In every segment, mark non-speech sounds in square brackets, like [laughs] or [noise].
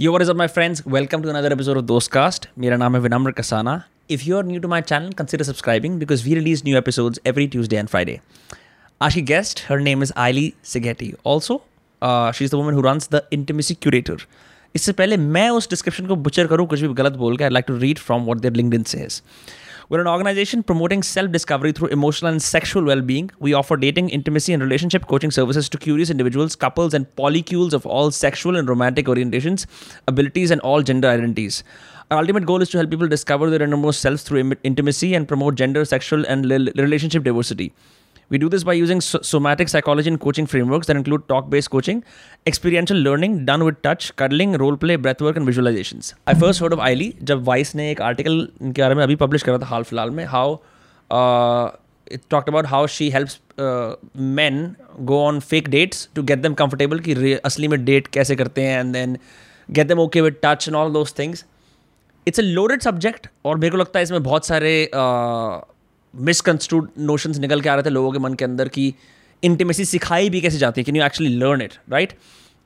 Yo where is my friends welcome to another episode of दोस्त cast मेरा नाम है Vinamra Kasana. If you are new to my channel consider subscribing because we release new episodes every Tuesday and Friday आज की guest her name is Aili Seghetti also she is the woman who runs the intimacy curator इससे पहले मैं उस description को butcher करूँ, कुछ भी गलत बोल के I like to read from what their LinkedIn says We're an organization promoting self discovery through emotional and sexual well being. We offer dating, intimacy, and relationship coaching services to curious individuals, couples, and polycules of all sexual and romantic orientations, abilities, and all gender identities. Our ultimate goal is to help people discover their innermost selves through im- intimacy and promote gender, sexual, and li- relationship diversity. We do this by using somatic psychology and coaching frameworks that include talk based coaching, experiential learning done with touch, cuddling, role play, breathwork, and visualizations. I first heard of Aili जब Vice ने एक article इनके बारे में अभी publish करा था हाल फ़िलहाल में how it talked about how she helps uh, men go on fake dates to get them comfortable कि असली में डेट कैसे करते हैं and then get them okay with touch and all those things. It's a loaded subject और मेरे को लगता है इसमें बहुत सारे मिसकंस्ट्रूड नोशंस निकल के आ रहे थे लोगों के मन के अंदर कि इंटीमेसी सिखाई भी कैसे जाती है? Can you actually learn it right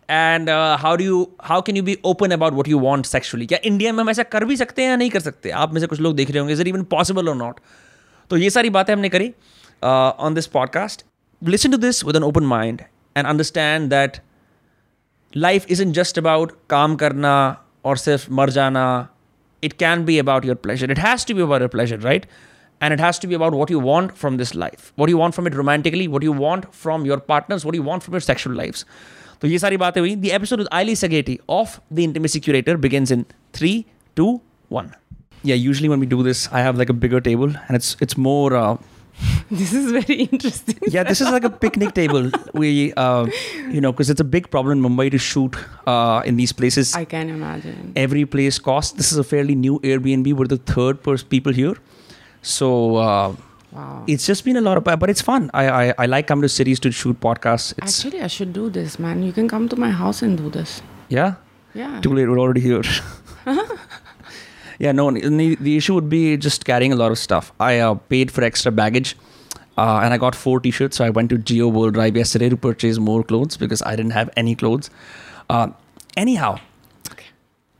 and how do you how can you be open about what you want sexually क्या इंडिया में हम ऐसा कर भी सकते हैं या नहीं कर सकते? आप में से कुछ लोग देख रहे होंगे इज़ इवन पॉसिबल और नॉट तो ये सारी बातें हमने करी on this podcast listen to this with an open mind and understand that life is in just about काम करना और सिर्फ़ मर जाना. It can be about your pleasure it has to be about your pleasure right? and it has to be about what you want from this life what you want from it romantically what you want from your partners what you want from your sexual lives तो ये सारी बातें हुई the episode with Aili Sageti of the intimacy curator begins in three two one yeah usually when we do this I have like a bigger table and it's it's more uh, This is very interesting. yeah, this is like a picnic [laughs] table. We, uh, you know, because it's a big problem in Mumbai to shoot uh, in these places. I can imagine. Every place costs. This is a fairly new Airbnb. We're the third pers- people here, so uh, Wow. it's just been a lot of, but it's fun. I, I I like coming to cities to shoot podcasts. It's Actually, I should do this, man. You can come to my house and do this. yeah, Yeah. too late. We're already here. [laughs] yeah, no. The, the issue would be just carrying a lot of stuff. I uh, paid for extra baggage. Uh, and I got four T-shirts, so I went to Jio World Drive yesterday to purchase more clothes because I didn't have any clothes. Uh, anyhow, Okay.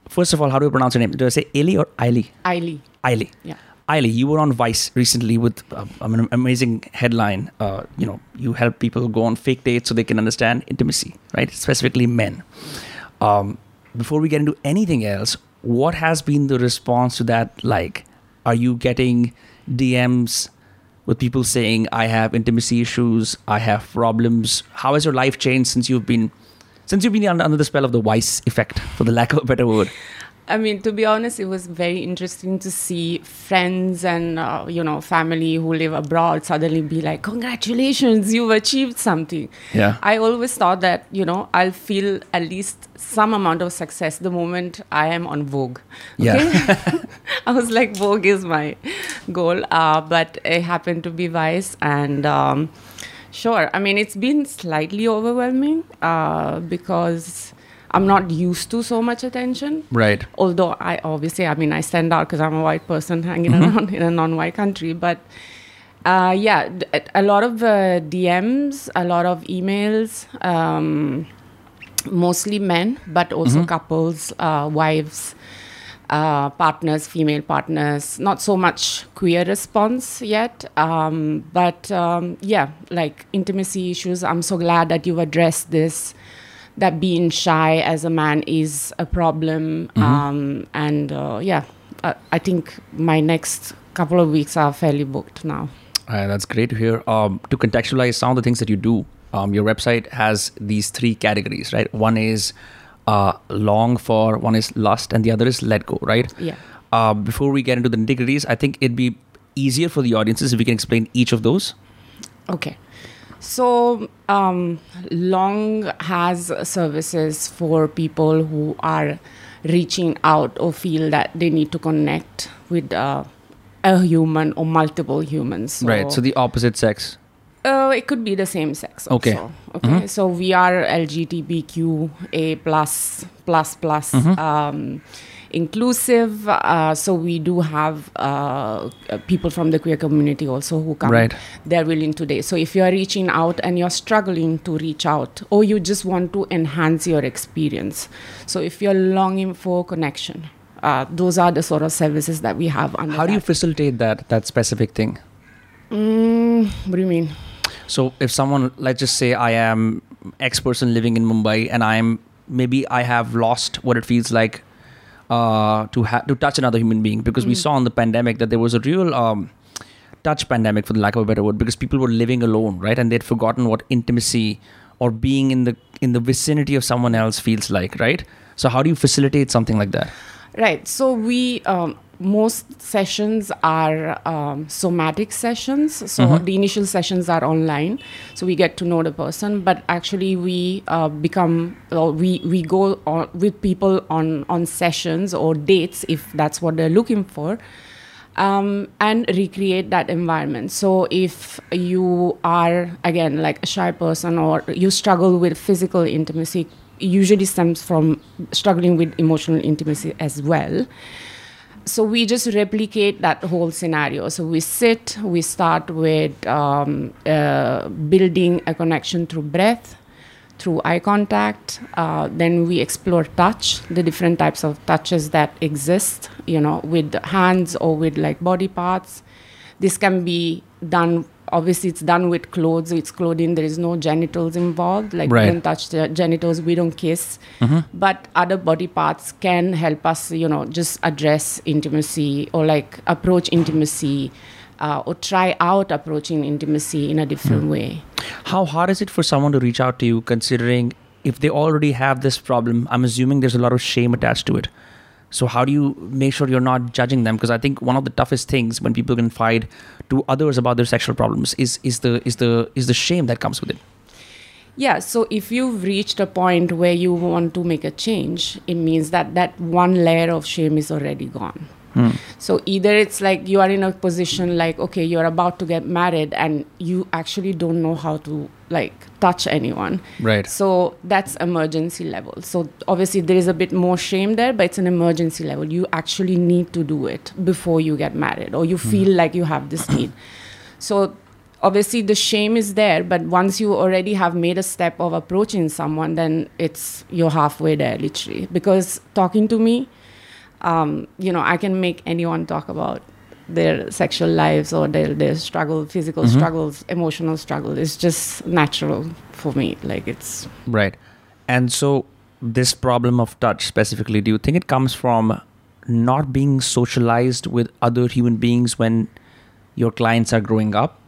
first of all, how do you pronounce your name? Do I say Ailey or Ailey? Aili. Ailey. Yeah. Aili, you were on Vice recently with uh, an amazing headline. Uh, you know, you help people go on fake dates so they can understand intimacy, right? Specifically men. Um, before we get into anything else, what has been the response to that like? Are you getting DMs with people saying, I have intimacy issues, I have problems? How has your life changed since you've been since you've been under, under the spell of the Vice effect, for the lack of a better word? I mean, to be honest, it was very interesting to see friends and uh, you know family who live abroad suddenly be like, "Congratulations, you've achieved something." Yeah. I always thought that you know I'll feel at least some amount of success the moment I am on Vogue. Yeah. [laughs] I was like, Vogue is my goal, uh, but it happened to be Vice, and um, sure, I mean it's been slightly overwhelming uh, because I'm not used to so much attention. Right. Although I obviously, I mean, I stand out because I'm a white person [laughs] hanging around in a non-white country, but. Uh, yeah, d- a lot of uh, DMs, a lot of emails, um, mostly men, but also couples, uh, wives, uh, partners, female partners. Not so much queer response yet, um, but um, yeah, like intimacy issues. I'm so glad that you've addressed this. That being shy as a man is a problem, um, and uh, yeah, I, I think my next couple of weeks are fairly booked now. Uh, that's great to hear. Um, to contextualize some of the things that you do, um, your website has these three categories, right? One is uh, long for, one is lust, and the other is let go, right? Yeah. Uh, before we get into the nitty gritties, I think it'd be easier for the audiences if we can explain each of those. Okay. So, um, Long has services for people who are reaching out or feel that they need to connect with uh, a human or multiple humans. So, right. So the opposite sex. uh, it could be the same sex. Okay. Also. Okay. So we are LGBTQA plus plus plus. Um, inclusive. Uh, so we do have uh, uh, people from the queer community also who come. Right. They're willing today. So if you are reaching out and you're struggling to reach out, or you just want to enhance your experience, so if you're longing for connection, uh, those are the sort of services that we have. How do you facilitate that that specific thing? Mm, what do you mean? So if someone, let's just say I am X person living in Mumbai and I'm maybe I have lost what it feels like uh, to ha- to touch another human being because we Mm. saw in the pandemic that there was a real um, touch pandemic for the lack of a better word because people were living alone right and they'd forgotten what intimacy or being in the in the vicinity of someone else feels like right so how do you facilitate something like that Right. So we um, most sessions are um, somatic sessions. So Mhm. the initial sessions are online, so we get to know the person. But actually, we uh, become or we we go on, with people on on sessions or dates if that's what they're looking for. Um, and recreate that environment. So, if you are again like a shy person or you struggle with physical intimacy, usually stems from struggling with emotional intimacy as well. So we just replicate that whole scenario. So we sit, we start with um, uh, building a connection through breath, through eye contact. Uh, then we explore touch, the different types of touches that exist, you know, with hands or with like body parts. This can be done. Obviously, it's done with clothes. It's clothing. There is no genitals involved. Like Right. we don't touch the genitals. We don't kiss but other body parts can help us you know just address intimacy or like approach intimacy uh, or try out approaching intimacy in a different way How hard is it for someone to reach out to you considering if they already have this problem? I'm assuming there's a lot of shame attached to it. So, how do you make sure you're not judging them? Because I think one of the toughest things when people confide to others about their sexual problems is, is, the, is, the, is the shame that comes with it. yeah so if you've reached a point where you want to make a change it means that that one layer of shame is already gone Mm. So either it's like you are in a position like okay you're about to get married and you actually don't know how to like touch anyone. Right. So that's emergency level. So obviously there is a bit more shame there, but it's an emergency level. You actually need to do it before you get married or you mm. feel like you have this need. [clears throat] So obviously the shame is there, but once you already have made a step of approaching someone, then it's you're halfway there literally. Because talking to me, um, you know, I can make anyone talk about their sexual lives or their, their struggle, physical struggles, emotional struggle. It's just natural for me. Like it's Right. And so, this problem of touch specifically, do you think it comes from not being socialized with other human beings when your clients are growing up?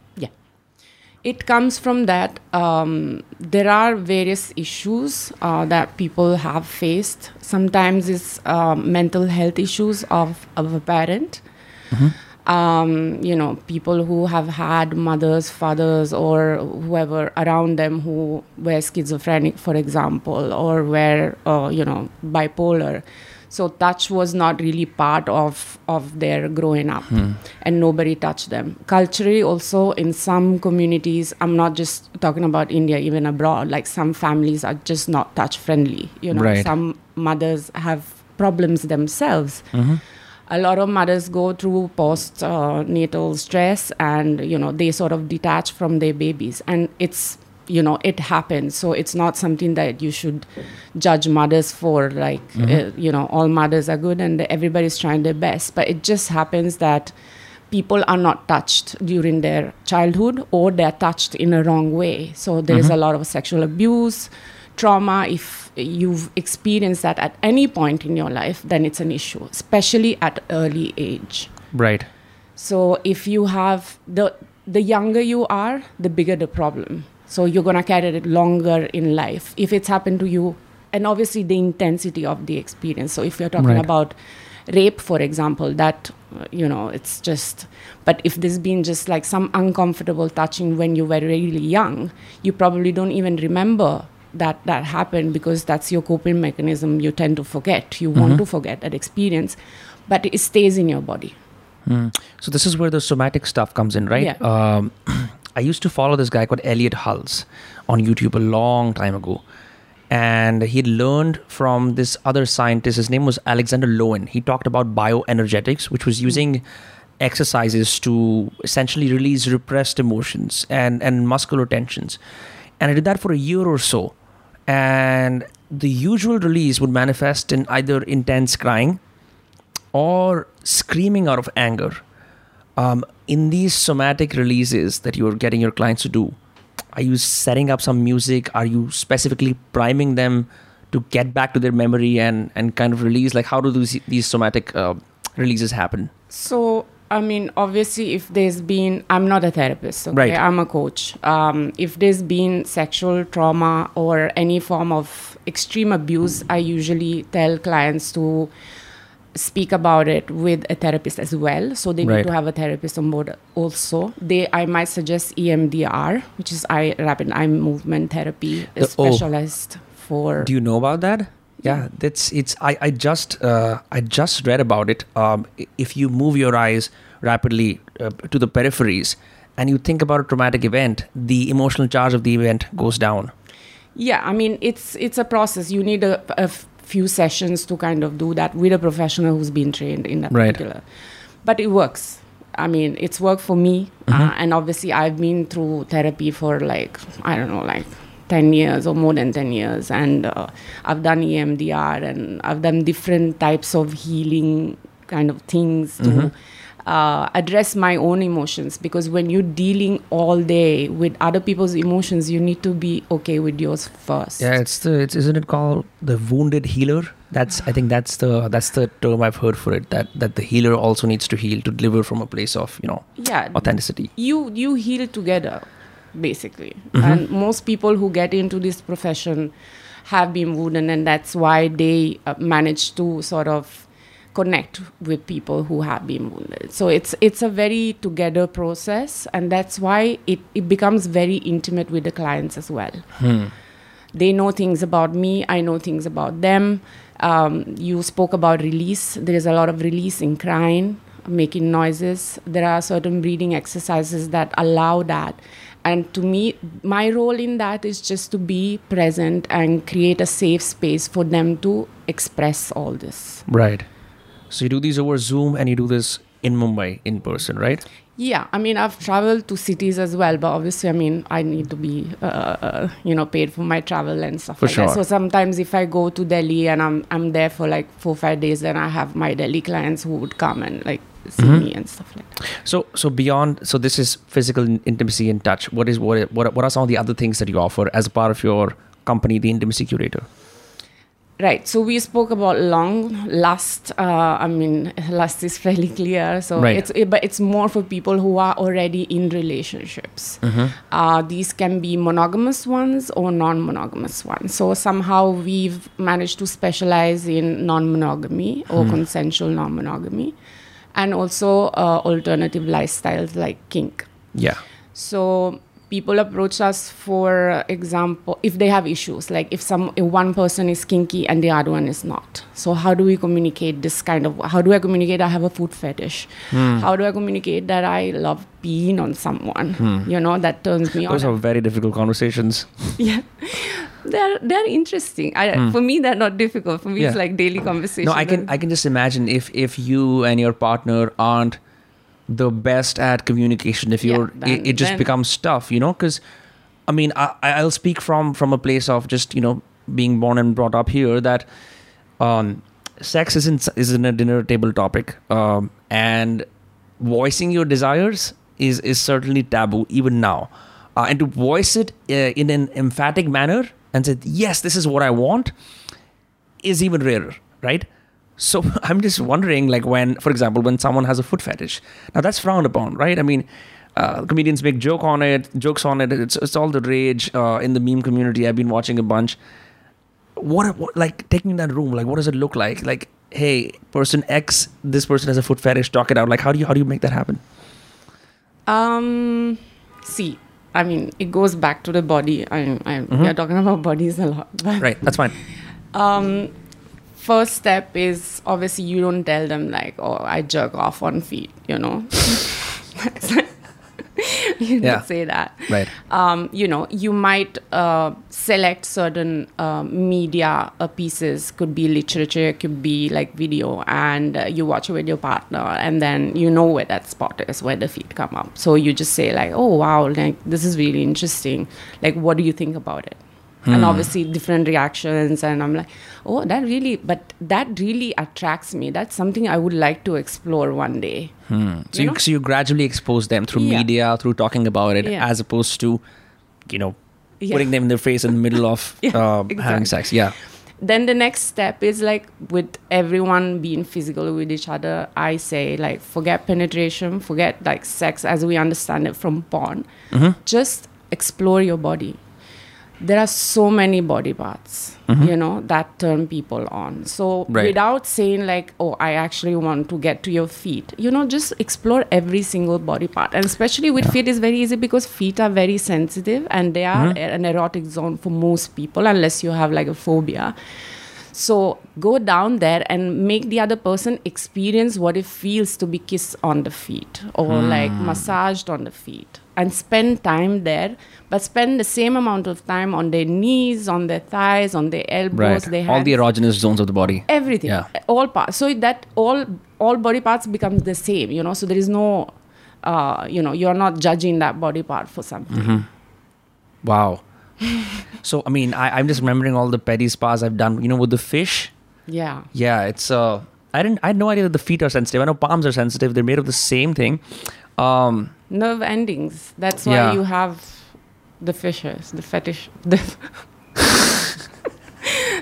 It comes from that. Um, there are various issues uh, that people have faced. Sometimes it's um, mental health issues of, of a parent. Um, you know, people who have had mothers, fathers, or whoever around them who were schizophrenic, for example, or were, uh, you know, bipolar. So touch was not really part of, of their growing up, and nobody touched them. Culturally, also in some communities, I'm not just talking about India, even abroad. Like some families are just not touch friendly. You know, Right. some mothers have problems themselves a lot of mothers go through post uh, natal stress and you know they sort of detach from their babies and it's you know it happens. So it's not something that you should judge mothers for like uh, you know all mothers are good and everybody's trying their best. But it just happens that people are not touched during their childhood or they're touched in a wrong way. So there is a lot of sexual abuse trauma. If you've experienced that at any point in your life then it's an issue especially at early age. Right. so if you have the the younger you are the bigger the problem so you're going to carry it longer in life if it's happened to you and obviously the intensity of the experience so if you're talking Right. about rape for example that uh, you know it's just but if there's been just like some uncomfortable touching when you were really young you probably don't even remember that that happened because that's your coping mechanism you tend to forget you want to forget that experience but it stays in your body Hmm. So this is where the somatic stuff comes in, right? Yeah. Um, [clears throat] I used to follow this guy called Elliott Hulse on YouTube a long time ago, and he learned from this other scientist. His name was Alexander Lowen. He talked about bioenergetics, which was using exercises to essentially release repressed emotions and, and muscular tensions. And I did that for a year or so. And the usual release would manifest in either intense crying or screaming out of anger. Um, in these somatic releases that you're getting your clients to do, are you setting up some music? Are you specifically priming them to get back to their memory and, and kind of release? Like, how do these, these somatic uh, releases happen? So, I mean, obviously, if there's been, I'm not a therapist, okay? Right. I'm a coach. Um, if there's been sexual trauma or any form of extreme abuse, I usually tell clients to speak about it with a therapist as well. So they Right. need to have a therapist on board also. They, I might suggest EMDR, which is eye rapid eye movement therapy, The- oh. for. Do you know about that? Yeah, that's it's. I I just uh, I just read about it. Um, if you move your eyes rapidly uh, to the peripheries and you think about a traumatic event, the emotional charge of the event goes down. Yeah, I mean it's it's a process. You need a, a few sessions to kind of do that with a professional who's been trained in that Right. particular. But it works. I mean, it's worked for me, Mm-hmm. uh, and obviously I've been through therapy for like I don't know, like ten years or more than ten years, and uh, I've done EMDR and I've done different types of healing kind of things to. Uh, address my own emotions because when you're dealing all day with other people's emotions, you need to be okay with yours first. Yeah, it's the it's isn't it called the wounded healer? That's I think that's the that's the term I've heard for it. That that the healer also needs to heal to deliver from a place of you know yeah authenticity. you you heal together basically Mm-hmm. and most people who get into this profession have been wounded and that's why they uh, manage to sort of connect with people who have been wounded. So it's it's a very together process and that's why it, it becomes very intimate with the clients as well. Hmm. they know things about me i know things about them. Um, you spoke about release. There is a lot of release in crying making noises. There are certain breathing exercises that allow that. And to me my role in that is just to be present and create a safe space for them to express all this. Right. So you do these over Zoom and you do this in Mumbai in person, right? Yeah, I mean, I've traveled to cities as well, but obviously, I mean, I need to be, uh, uh, you know, paid for my travel and stuff For like sure. that. So sometimes, if I go to Delhi and I'm I'm there for like four five days, then I have my Delhi clients who would come and like see Mhm. me and stuff like that. So so beyond so this is physical intimacy and touch. What is what what what are some of the other things that you offer as part of your company, the Intimacy Curator? Right. So we spoke about long lust. Uh, I mean, [laughs] lust is fairly clear. So Right. it's it, but it's more for people who are already in relationships. Uh, these can be monogamous ones or non-monogamous ones. So somehow we've managed to specialize in non-monogamy or consensual non-monogamy, and also uh, alternative lifestyles like kink. Yeah. So people approach us for example if they have issues like if some if one person is kinky and the other one is not. So how do we communicate this kind of how do i communicate i have a food fetish? How do i communicate that i love peeing on someone? You know that turns me Those on. are very difficult conversations. [laughs] yeah. They're they're interesting. I, for me they're not difficult. For me it's Hmm. Like daily conversation. No, I can I can just imagine if if you and your partner aren't the best at communication, if you're then- it, it just then- becomes tough, you know, because I mean I I'll speak from from a place of just you know being born and brought up here that um sex isn't isn't a dinner table topic um and voicing your desires is is certainly taboo even now uh, and to voice it uh, in an emphatic manner and say yes this is what i want is even rarer, right? So [laughs] I'm just wondering, like, when, for example, when someone has a foot fetish, now that's frowned upon, right? I mean, uh, comedians make joke on it, jokes on it. It's it's all the rage uh, in the meme community. I've been watching a bunch. What, what, like, taking that room, like, what does it look like? Like, hey, person X, this person has a foot fetish. Talk it out. Like, how do you how do you make that happen? Um, see, I mean, it goes back to the body. I, I, We are talking about bodies a lot. Right, that's fine. [laughs] Um, first step is obviously you don't tell them like, oh, I jerk off on feet, you know. [laughs] you Yeah. say that. Right. Um, you know, you might uh, select certain uh, media uh, pieces, could be literature, could be like video, and uh, you watch it with your partner, and then you know where that spot is, where the feet come up. So you just say like, "Oh wow, like this is really interesting. Like, what do you think about it?" Hmm. And obviously, different reactions, and I'm like, "Oh, that really," but that really attracts me. That's something I would like to explore one day. Hmm. So you, know? so you gradually expose them through Yeah. media, through talking about it, Yeah. as opposed to, you know, Yeah. putting them in their face in the middle of [laughs] Yeah, uh, having sex. Yeah. then the next step is like with everyone being physical with each other i say like forget penetration forget like sex as we understand it from porn mm-hmm. just explore your body there are so many body parts mm-hmm. you know that turn people on. So Right. without saying like oh i actually want to get to your feet you know just explore every single body part. And especially with feet is very easy because feet are very sensitive and they are mm-hmm. an erotic zone for most people unless you have like a phobia. So go down there and make the other person experience what it feels to be kissed on the feet or like hmm. massaged on the feet and spend time there but spend the same amount of time on their knees on their thighs on their elbows Right. their All the erogenous zones of the body. everything Yeah. all parts so that all all body parts becomes the same you know so there is no uh, you know you're not judging that body part for something Mm-hmm. Wow. [laughs] so I mean, I, I'm just remembering all the petty spas I've done. You know, with the fish. yeah Yeah, it's uh, I didn't, I had no idea that the feet are sensitive. I know palms are sensitive. They're made of the same thing. Um, nerve endings that's why Yeah. you have the fissures, the fetish [laughs] the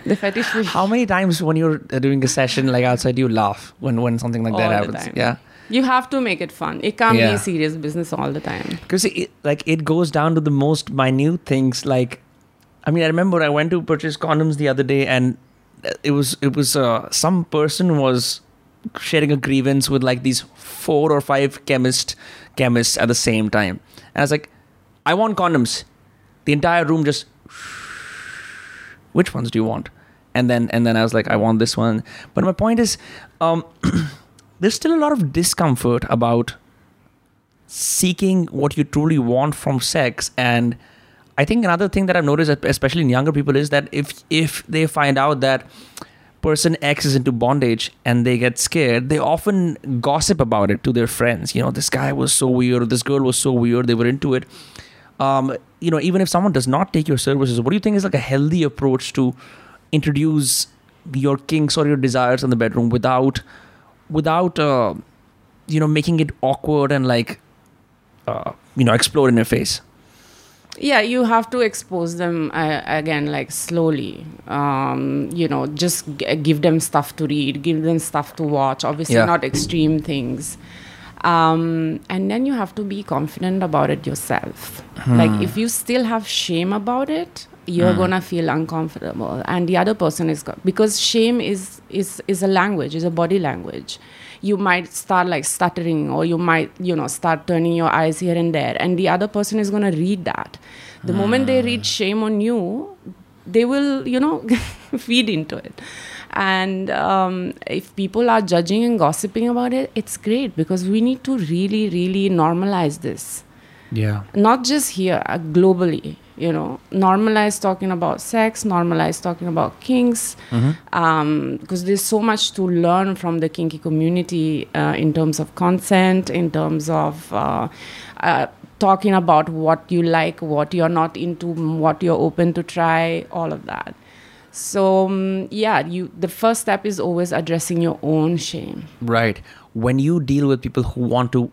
the fetish fish how many times when you're uh, doing a session like outside, you laugh when when something like that All the happens? Yeah. you have to make it fun it can't Yeah. be serious business all the time because it, like it goes down to the most minute things like i mean i remember i went to purchase condoms the other day and it was it was uh, some person was sharing a grievance with like these four or five chemist chemists at the same time. And i was like i want condoms. The entire room just which ones do you want? And then and then i was like i want this one. But my point is um [clears throat] there's still a lot of discomfort about seeking what you truly want from sex and i think another thing that i've noticed especially in younger people is that if if they find out that person x is into bondage and they get scared they often gossip about it to their friends. You know this guy was so weird this girl was so weird they were into it. Um, you know even if someone does not take your services what do you think is like a healthy approach to introduce your kinks or your desires in the bedroom without without uh, you know making it awkward and like uh, you know explode in your face yeah you have to expose them uh, again like slowly. Um, you know just g- give them stuff to read give them stuff to watch obviously Yeah. not extreme things. Um, and then you have to be confident about it yourself. Like if you still have shame about it you're gonna feel uncomfortable. And the other person is because shame is is is a language is a body language you might start like stuttering or you might you know start turning your eyes here and there and the other person is going to read that. The moment they read shame on you they will you know [laughs] feed into it. And um, if people are judging and gossiping about it it's great because we need to really really normalize this. Yeah. Not just here uh, globally you know normalize talking about sex normalize talking about kinks because there's so much to learn from the kinky community uh, in terms of consent in terms of uh, uh, talking about what you like what you're not into what you're open to try all of that. So um, yeah you the first step is always addressing your own shame. Right. When you deal with people who want to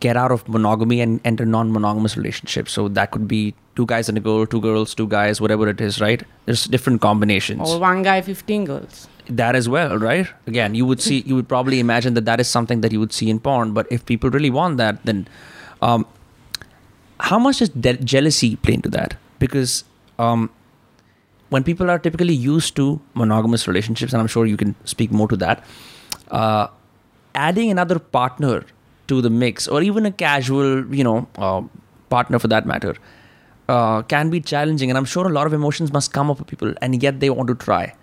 get out of monogamy and enter non-monogamous relationships. So that could be two guys and a girl two girls two guys whatever it is right? There's different combinations. Or one guy 15 girls. That as well right? Again you would see you would probably imagine that that is something that you would see in porn but if people really want that then um, how much does de- jealousy play into that? Because um, when people are typically used to monogamous relationships and i'm sure you can speak more to that uh, adding another partner to the mix or even a casual you know uh, partner for that matter uh, can be challenging. And i'm sure a lot of emotions must come up for people and yet they want to try.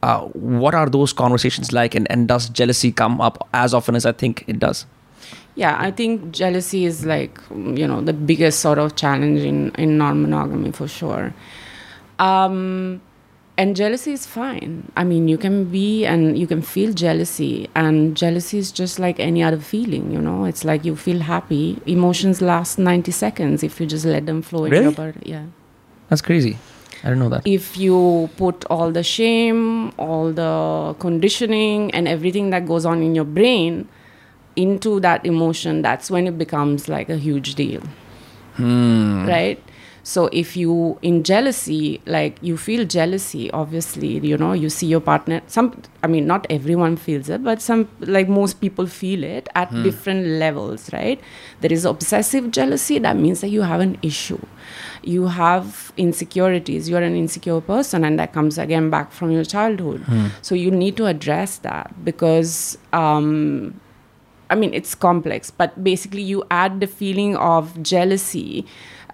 Uh, what are those conversations like and, and does jealousy come up as often as i think it does? Yeah i think jealousy is like you know the biggest sort of challenge in in non-monogamy for sure. Um and jealousy is fine i mean you can be and you can feel jealousy and jealousy is just like any other feeling you know it's like you feel happy emotions last 90 seconds if you just let them flow in your body yeah That's crazy. I don't know that. if you put all the shame, all the conditioning, and everything that goes on in your brain into that emotion, that's when it becomes like a huge deal. Hmm. Right? So if you in jealousy, like you feel jealousy, obviously, you know, you see your partner. Some, I mean, not everyone feels it, but some, like most people feel it at different levels, right? There is obsessive jealousy. That means that you have an issue. You have insecurities. You're an insecure person, and that comes again back from your childhood. So you need to address that because. Um, I mean, it's complex, but basically, you add the feeling of jealousy.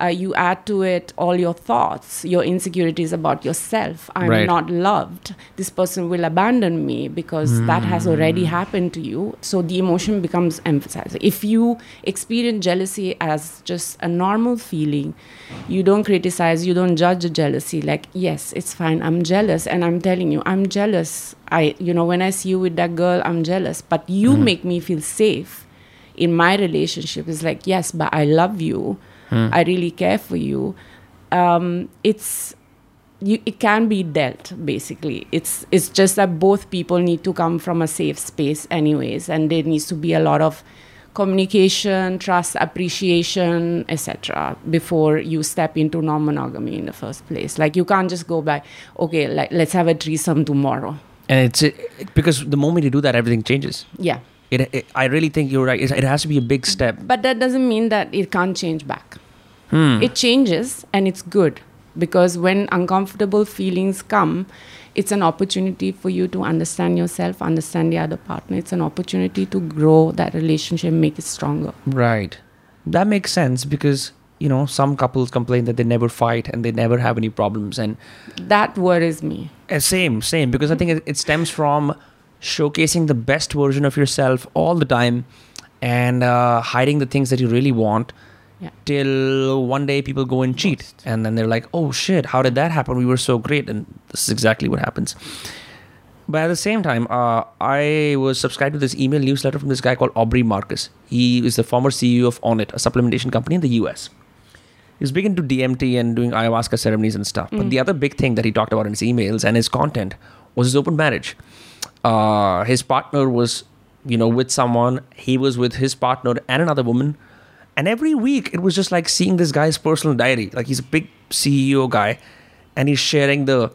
Uh, you add to it all your thoughts, your insecurities about yourself. I'm Right. not loved. This person will abandon me because that has already happened to you. So the emotion becomes emphasized. If you experience jealousy as just a normal feeling, you don't criticize, you don't judge the jealousy. Like, yes, it's fine. I'm jealous, and I'm telling you, I'm jealous. I, you know, when I see you with that girl, I'm jealous. But you make me feel safe in my relationship. It's like, yes, but I love you. I really care for you. Um, it's you, it can be dealt basically it's it's just that both people need to come from a safe space anyways and there needs to be a lot of communication trust appreciation etc before you step into non-monogamy in the first place like you can't just go by okay like let's have a threesome tomorrow And it's it, because the moment you do that, everything changes. yeah It, it, I really think you're right. It, it has to be a big step. but that doesn't mean that it can't change back Hmm. it changes and it's good because when uncomfortable feelings come it's an opportunity for you to understand yourself understand the other partner it's an opportunity to grow that relationship make it stronger Right. That makes sense because, you know, some couples complain that they never fight and they never have any problems. And that worries me uh, same, same, because I think it, it stems from showcasing the best version of yourself all the time and uh, hiding the things that you really want Yeah. till one day people go and cheat. And then they're like, oh shit, how did that happen? We were so great. And this is exactly what happens. But at the same time, uh, I was subscribed to this email newsletter from this guy called Aubrey Marcus. He is the former CEO of Onnit, a supplementation company in the US. He's was big into DMT and doing ayahuasca ceremonies and stuff. But the other big thing that he talked about in his emails and his content was his open marriage. Uh, his partner was, you know, with someone. He was with his partner and another woman. And every week, it was just like seeing this guy's personal diary. Like he's a big CEO guy, and he's sharing the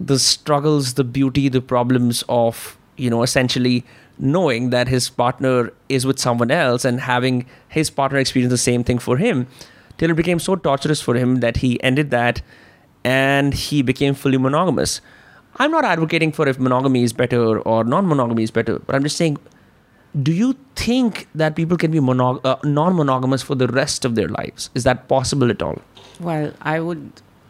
the struggles, the beauty, the problems of, you know, essentially knowing that his partner is with someone else and having his partner experience the same thing for him till it became so torturous for him that he ended that and he became fully monogamous. I'm not advocating for if monogamy is better or non monogamy is better, but I'm just saying, do you think that people can be monog- uh, non monogamous for the rest of their lives? Is that possible at all? well i would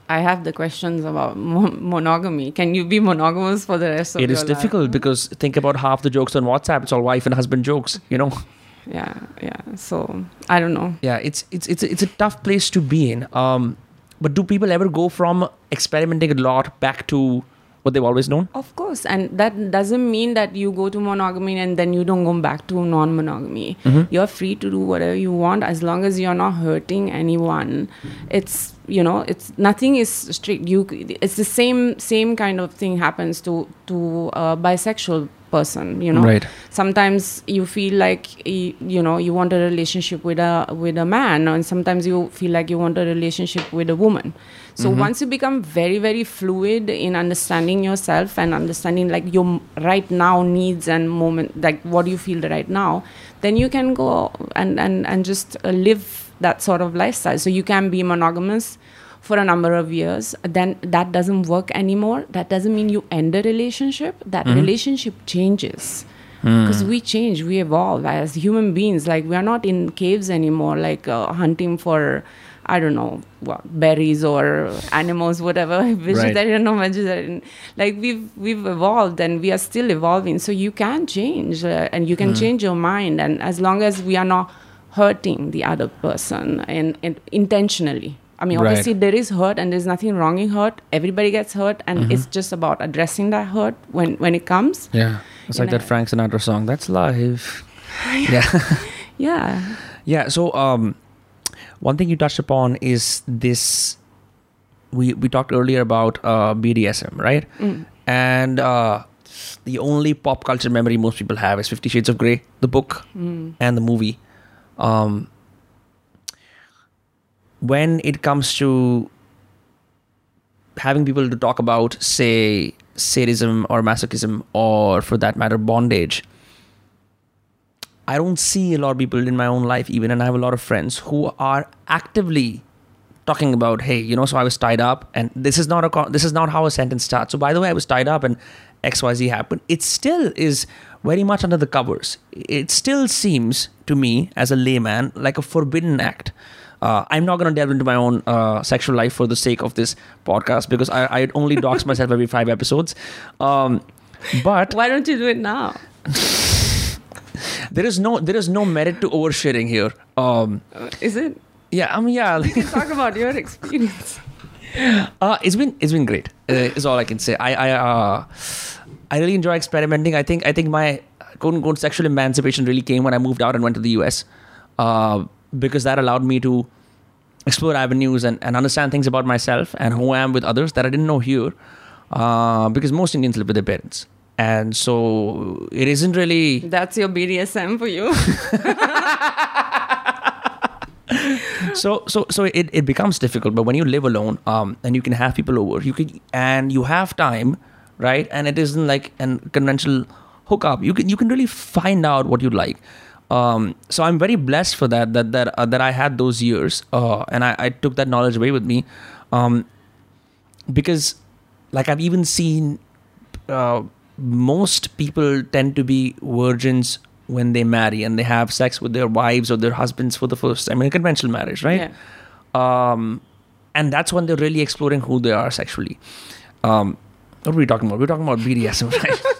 i have the questions about [laughs] mo- monogamy can you be monogamous for the rest of It your is life? difficult because think about half the jokes on WhatsApp. It's all wife and husband jokes, you know. [laughs] yeah yeah so i don't know Yeah, it's it's it's it's a tough place to be in. Um, but do people ever go from experimenting a lot back to what they've always known? Of course, and that doesn't mean that you go to monogamy and then you don't go back to non-monogamy. Mm-hmm. You're free to do whatever you want as long as you're not hurting anyone. It's you know, it's nothing is strict. You, it's the same same kind of thing happens to to a bisexual person. You know, Right. sometimes you feel like you know you want a relationship with a with a man and sometimes you feel like you want a relationship with a woman so once you become very very fluid in understanding yourself and understanding like your right now needs and moment like what you feel right now then you can go and and and just uh, live that sort of lifestyle so you can be monogamous for a number of years then that doesn't work anymore that doesn't mean you end a relationship that relationship changes because we change we evolve as human beings like we are not in caves anymore like uh, hunting for I don't know what berries or animals, whatever, vegetarian or vegetarian. Like we've we've evolved and we are still evolving. So you can change uh, and you can change your mind. And as long as we are not hurting the other person and, and intentionally. I mean, Right. obviously there is hurt and there's nothing wrong in hurt. Everybody gets hurt, and it's just about addressing that hurt when when it comes. Yeah. It's You like that know. Frank Sinatra song. That's life. [laughs] yeah. [laughs] Yeah. Yeah. So, um, one thing you touched upon is this. We we talked earlier about uh, BDSM, right? Mm. And uh, the only pop culture memory most people have is Fifty Shades of Grey, the book Mm. and the movie. Um, when it comes to having people to talk about, say, sadism or masochism, or for that matter, bondage, I don't see a lot of people in my own life, even, and I have a lot of friends who are actively talking about, hey, you know, so I was tied up, and this is not a this is not how a sentence starts. So by the way, I was tied up, and X Y Z happened. It still is very much under the covers. It still seems to me, as a layman, like a forbidden act. Uh, I'm not going to delve into my own uh, sexual life for the sake of this podcast because I, I only dox myself every five episodes. Um, but Why don't you do it now? there is no there is no merit to oversharing here. Um, Uh, Is it? yeah, I mean, yeah, You can talk about your experience. [laughs] uh, it's been it's been great. Uh, is all I can say. I I uh, I really enjoy experimenting. I think I think my quote unquote sexual emancipation really came when I moved out and went to the US, uh, because that allowed me to explore avenues and, and understand things about myself and who I am with others that I didn't know here. Uh, because most Indians live with their parents. And so it isn't really That's your BDSM for you. [laughs] so so so it, it becomes difficult but when you live alone um and you can have people over you can and you have time right and it isn't like an conventional hookup you can you can really find out what you like um so i'm very blessed for that that that uh, that i had those years uh and i i took that knowledge away with me um because like i've even seen uh, most people tend to be virgins when they marry and they have sex with their wives or their husbands for the first time in a conventional marriage, right? Yeah. Um, and that's when they're really exploring who they are sexually. Um, what are we talking about? We're talking about BDSM, right? [laughs]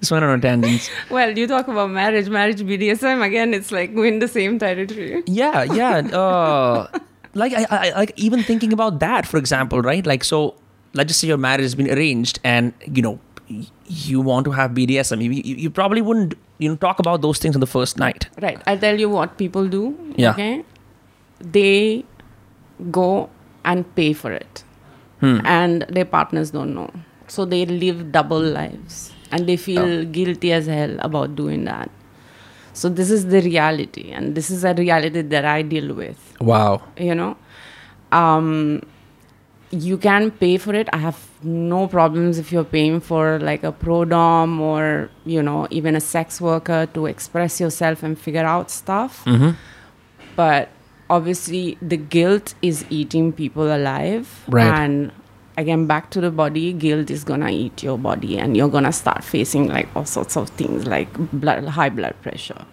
this went on a tangent. [laughs] Well, you talk about marriage, marriage, BDSM. Again, it's like we're in the same territory. Yeah, yeah. Uh, [laughs] like I, I, like even thinking about that, for example, right? Like so, let's just say your marriage has been arranged, and you know you want to have BDSM. You, you, you probably wouldn't you know talk about those things on the first night. Right. I'll tell you what people do. Yeah. Okay. They go and pay for it. Hmm. And their partners don't know. So they live double lives. And they feel guilty as hell about doing that. So this is the reality. And this is a reality that I deal with. Wow. you know um you can pay for it i have no problems if you're paying for like a pro dom or you know even a sex worker to express yourself and figure out stuff Mm-hmm. but obviously the guilt is eating people alive Right. and again back to the body guilt is gonna eat your body and you're gonna start facing like all sorts of things like blood high blood pressure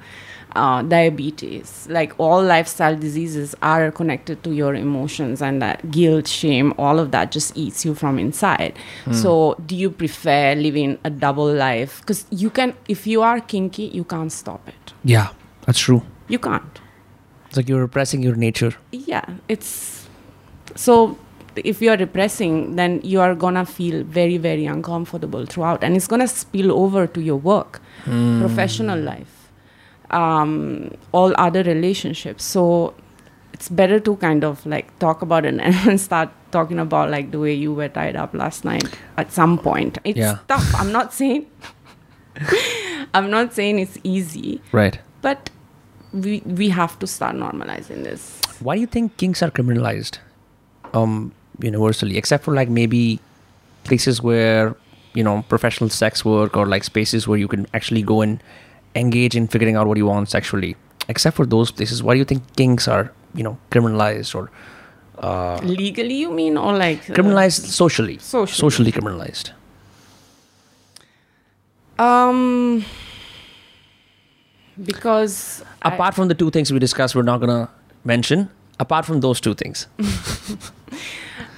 uh, diabetes. Like all lifestyle diseases are connected to your emotions and that guilt shame all of that just eats you from inside. So do you prefer living a double life? Because you can if you are kinky you can't stop it. Yeah, that's true. you can't. It's like you're repressing your nature. yeah it's so if you're repressing then you are gonna feel very very uncomfortable throughout. And it's gonna spill over to your work professional life um, all other relationships. So it's better to kind of like talk about it [laughs] and start talking about like the way you were tied up last night at some point. It's Yeah. tough. I'm not [laughs] saying i'm not saying it's easy Right. but we we have to start normalizing this. Why do you think kinks are criminalized? Um, universally, except for like maybe places where, you know, professional sex work or like spaces where you can actually go and engage in figuring out what you want sexually? Except for those places, why do you think kinks are, you know, criminalized or uh, legally you mean or like uh, criminalized socially? Socially. Socially criminalized. um because I- Apart from the two things we discussed, we're not gonna mention. Apart from those two things. [laughs]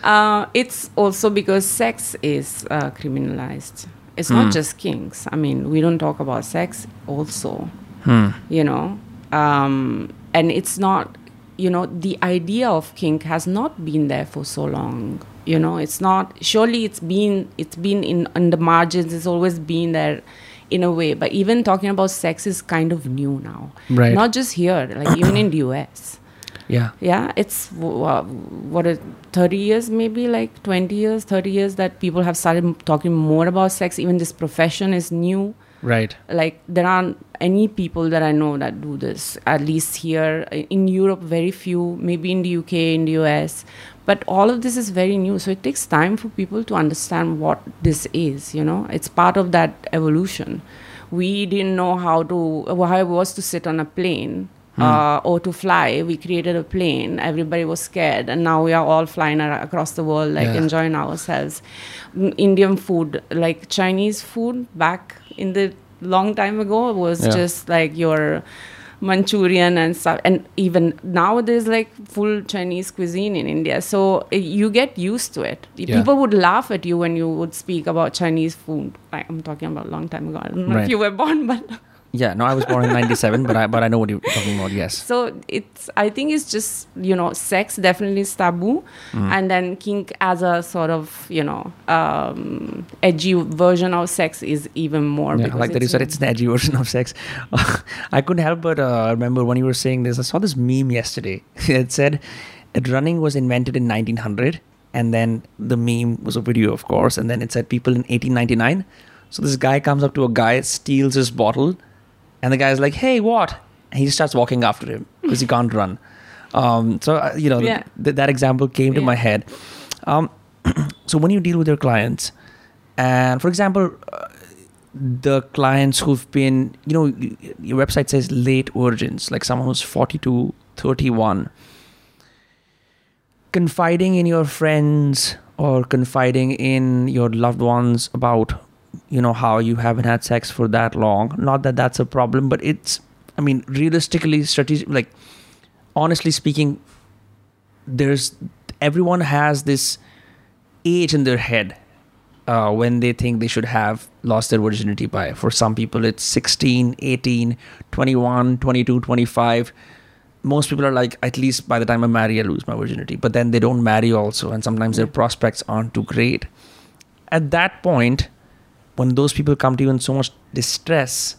Uh, it's also because sex is uh, criminalized. It's Hmm. not just kinks. I mean, we don't talk about sex also, Hmm. you know. Um, and it's not, you know, the idea of kink has not been there for so long. You know, it's not. Surely, it's been it's been in in the margins. It's always been there, in a way. But even talking about sex is kind of new now. Right. Not just here, like even in the US Yeah. yeah it's w- uh, what is 30 years maybe like 20 years 30 years that people have started m- talking more about sex. Even this profession is new. Right. like there aren't any people that i know that do this at least here. In europe very few maybe in the uk in the us but all of this is very new so it takes time for people to understand what this is you know? It's part of that evolution. We didn't know how to how it was to sit on a plane uh, or to fly we created a plane. Everybody was scared. And now we are all flying across the world like Yeah. enjoying ourselves. Indian food like chinese food back in the long time ago was Yeah. just like your manchurian and stuff. And even now there's like full chinese cuisine in india. So uh, you get used to it. Yeah. people would laugh at you when you would speak about chinese food. Like, i'm talking about a long time ago. I don't know Right. if you were born but Yeah. No, I was born in '97, but I but I know what you're talking about. Yes. so it's i think it's just you know sex definitely is taboo Mm. and then kink as a sort of you know um, edgy version of sex is even more Yeah, because like that you said, it's an edgy version of sex. [laughs] I couldn't help but uh, remember when you were saying this. I saw this meme yesterday. [laughs] it said that running was invented in 1900, and then the meme was a video, of course, and then it said people in 1899. So this guy comes up to a guy, steals his bottle, and the guy's like, "Hey, what?" And he just starts walking after him because he can't run. Um, so uh, you know Yeah. th- that example came to my head. Um, [clears throat] so when you deal with your clients, and for example, uh, the clients who've been, you know, your website says late virgins, like someone who's 42, 31, confiding in your friends or confiding in your loved ones about, you know, how you haven't had sex for that long. Not that that's a problem, but it's, I mean, realistically, strategic, like, honestly speaking, there's, everyone has this age in their head uh, when they think they should have lost their virginity by. For some people, it's 16, 18, 21, 22, 25. Most people are like, at least by the time I marry, I lose my virginity. But then they don't marry also, and sometimes their prospects aren't too great. At that point, when those people come to you in so much distress,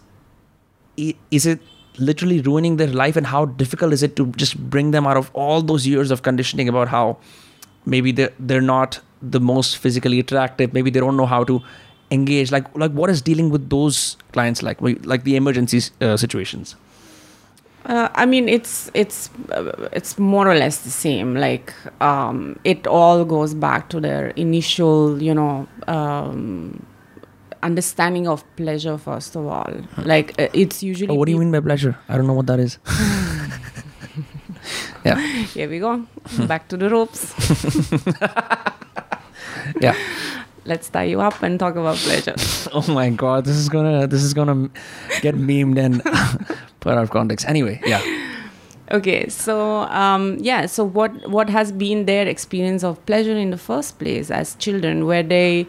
is it literally ruining their life? And how difficult is it to just bring them out of all those years of conditioning about how maybe they're, they're not the most physically attractive maybe they don't know how to engage like like what is dealing with those clients like like the emergency uh, situations Uh, I mean, it's it's uh, it's more or less the same. Like um, it all goes back to their initial, you know, um, understanding of pleasure. First of all, like uh, it's usually. oh, what do you mean by pleasure i don't know what that is [laughs] yeah Here we go. back to the ropes. [laughs] yeah Let's tie you up and talk about pleasure. [laughs] oh my god this is gonna this is gonna get memed and put out of context anyway yeah Okay, so um, yeah, so what what has been their experience of pleasure in the first place as children, where they,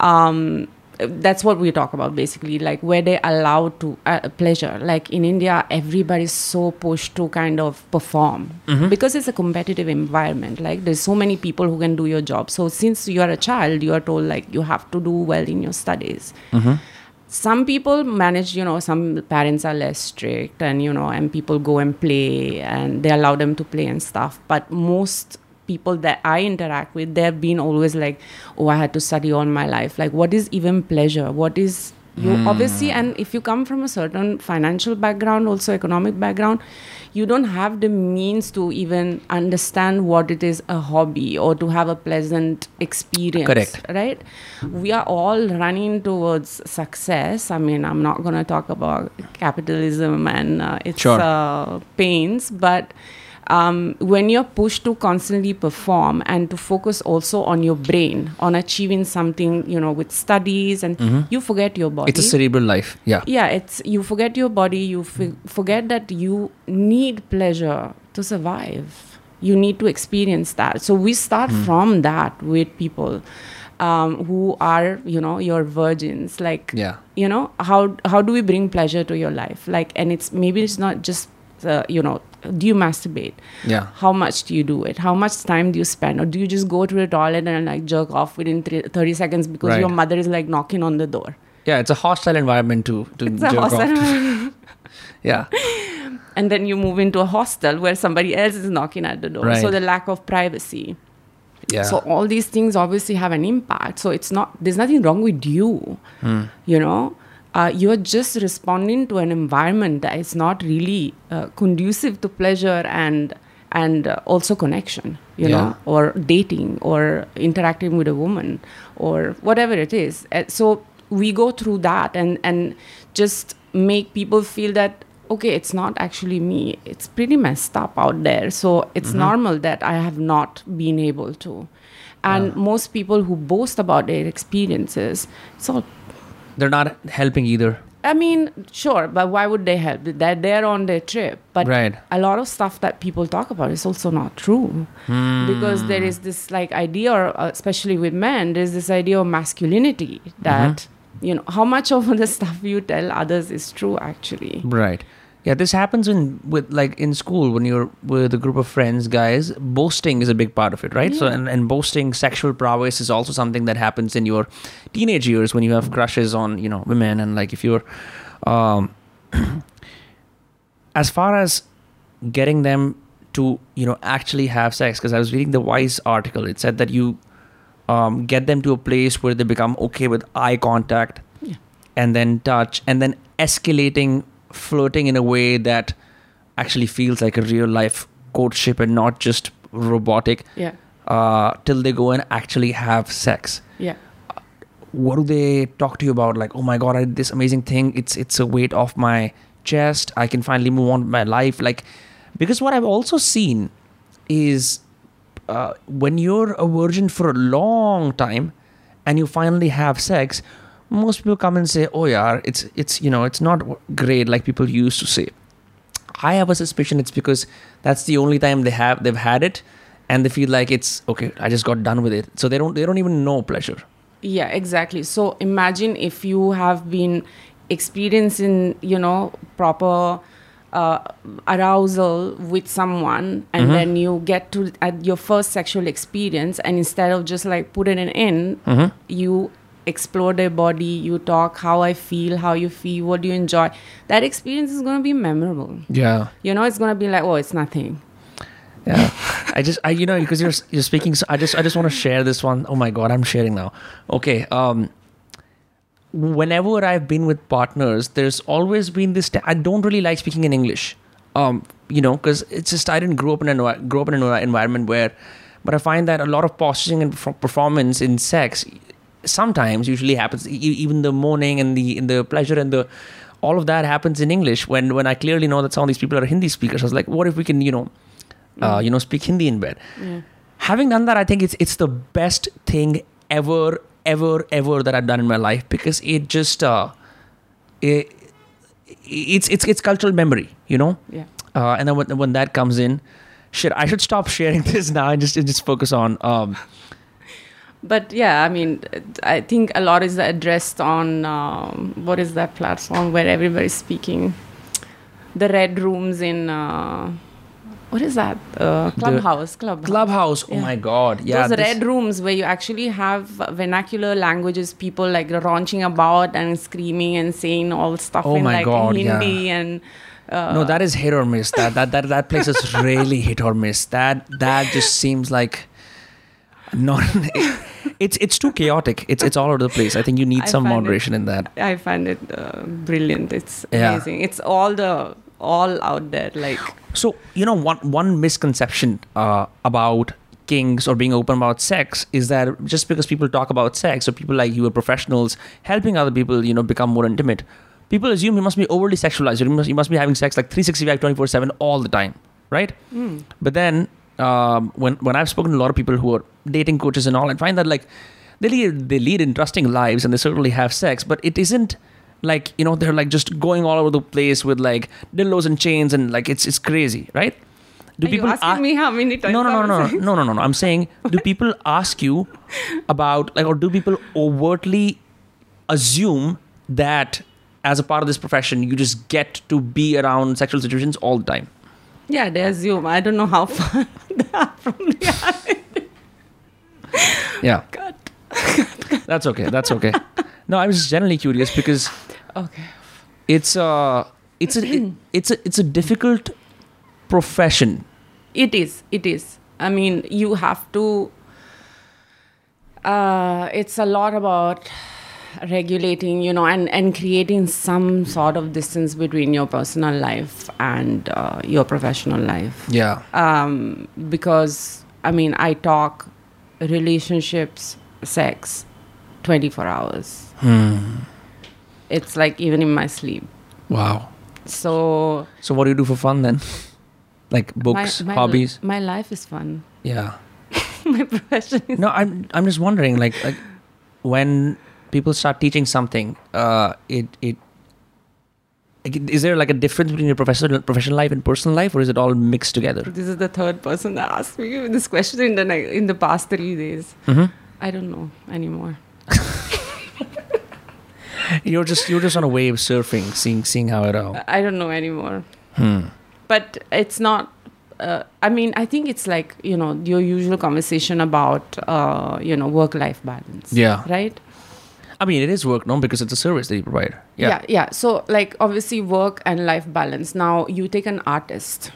um, that's what we talk about basically, like where they allowed to uh, pleasure. Like in India, everybody's so pushed to kind of perform because it's a competitive environment. Like there's so many people who can do your job. So since you are a child, you are told like you have to do well in your studies some people manage you know some parents are less strict and you know and people go and play and they allow them to play and stuff but most people that i interact with they've been always like oh i had to study all my life. Like what is even pleasure? What is you obviously and if you come from a certain financial background also economic background you don't have the means to even understand what it is a hobby or to have a pleasant experience Correct. right? We are all running towards success. I mean i'm not going to talk about capitalism and uh, its Sure. uh, pains but um, when you're pushed to constantly perform and to focus also on your brain on achieving something you know with studies and you forget your body. It's a cerebral life yeah. Yeah it's you forget your body you f- forget that you need pleasure to survive. You need to experience that. So we start from that with people um, who are you know your virgins. Like Yeah. you know how how do we bring pleasure to your life? Like and it's maybe it's not just uh, you know do you masturbate Yeah. how much do you do it how much time do you spend or do you just go to the toilet and like jerk off within thre- 30 seconds because Right. your mother is like knocking on the door Yeah, it's a hostile environment to to It's jerk off. [laughs] Yeah. and then you move into a hostel where somebody else is knocking at the door Right. so the lack of privacy Yeah. so all these things obviously have an impact so it's not there's nothing wrong with you Hmm. you know uh, you're just responding to an environment that is not really uh, conducive to pleasure and and uh, also connection you Yeah. know or dating or interacting with a woman or whatever it is. Uh, so we go through that and and just make people feel that okay it's not actually me. It's pretty messed up out there. So it's normal that i have not been able to. And most people who boast about their experiences so They're not helping either. i mean sure but why would they help they're there on their trip but Right. a lot of stuff that people talk about is also not true because there is this like idea or uh, especially with men there's this idea of masculinity that you know how much of [laughs] the stuff you tell others is true actually Right. Yeah, this happens in with like in school when you're with a group of friends, guys. Boasting is a big part of it, right? So and, and boasting sexual prowess is also something that happens in your teenage years when you have crushes on, you know, women and like if you're um [clears throat] as far as getting them to, you know, actually have sex, because I was reading the Vice article, it said that you um, get them to a place where they become okay with eye contact Yeah. and then touch and then escalating flirting in a way that actually feels like a real life courtship and not just robotic yeah. uh, till they go and actually have sex. Yeah. What do they talk to you about? Like oh my god i did this amazing thing. It's it's a weight off my chest. I can finally move on with my life. Like because what i've also seen is uh, when you're a virgin for a long time and you finally have sex most people come and say oh yeah it's it's you know it's not great like people used to say i have a suspicion it's because that's the only time they have they've had it and they feel like it's okay i just got done with it so they don't they don't even know pleasure Yeah, exactly. So imagine if you have been experiencing, you know, proper uh, arousal with someone, and Mhm. then you get to at your first sexual experience, and instead of just like putting it in, mm-hmm. you explore their body, you talk how I feel, how you feel, what do you enjoy. That experience is going to be memorable. yeah You know, it's going to be like, oh, it's nothing. Yeah, I just I you know because you're you're speaking. So I just I just want to share this one. Oh my god, I'm sharing now. Okay. Um, whenever I've been with partners, there's always been this. I don't really like speaking in English. Um, you know, because it's just I didn't grow up in an grow up in an environment where, but I find that a lot of posturing and performance in sex sometimes usually happens even the moaning and the in the pleasure and the all of that happens in english when when i clearly know that some of these people are hindi speakers i was like what if we can you know uh, you know speak hindi in bed Yeah. having done that i think it's it's the best thing ever ever ever that i've done in my life because it just uh it, it's it's it's cultural memory you know Yeah. uh, and then when, when that comes in shit i should stop sharing [laughs] this now and just just focus on um But yeah, I mean, I think a lot is addressed on um, what is that platform where everybody's speaking? The red rooms in uh, what is that? Uh, clubhouse. Clubhouse. clubhouse oh Yeah. my god yeah Those red rooms where you actually have vernacular languages, people like raunching about and screaming and saying all stuff Oh in my like God, Hindi and. Uh, no that is hit or miss that that that, that place is really hit or miss that that just seems like not [laughs] it's it's too chaotic it's it's all over the place i think you need I some find it- moderation in that I find it uh, brilliant. It's Yeah. amazing. It's all the all out there. Like So you know, one one misconception uh, about kinks or being open about sex is that just because people talk about sex or people like you are professionals helping other people, you know, become more intimate, people assume you must be overly sexualized. You must you must be having sex like 365, 24 seven all the time, right? But then um, when when I've spoken to a lot of people who are dating coaches and all, I find that like they lead they lead interesting lives and they certainly have sex, but it isn't like you know they're like just going all over the place with like dildos and chains and like it's it's crazy, right? Do Are people you asking a- me how many times? no, no, I no, no, no, no, no, no. I'm saying, [laughs] do people ask you about like, or do people overtly assume that as a part of this profession, you just get to be around sexual situations all the time? Yeah, they assume. I don't know how [laughs] far they are from reality. Yeah, God. that's okay. That's okay. No, I was just generally curious because Okay. it's a, it's a, it's a, it's a difficult profession. It is. It is. I mean, you have to. Uh, it's a lot about regulating, you know, and, and creating some sort of distance between your personal life and uh, your professional life. Yeah. Um, because, I mean, I talk relationships, sex, 24 hours. Hmm. It's like even in my sleep. Wow. So, So what do you do for fun then? Like books, my, my, hobbies? My life is fun. Yeah. [laughs] my profession is No, I'm I'm just wondering, like, like when people start teaching something, uh, it it is there like a difference between your professional professional life and personal life, or is it all mixed together? This is the third person that asked me this question in the in the past three days. Mm-hmm. I don't know anymore. [laughs] You're just you're just on a wave surfing, seeing seeing how it all. I don't know anymore. Hmm. But it's not. Uh, I mean, I think it's like you know your usual conversation about uh, you know work life balance. Yeah. Right. I mean, it is work, no, because it's a service that you provide. Yeah. yeah yeah so like obviously work and life balance now you take an artist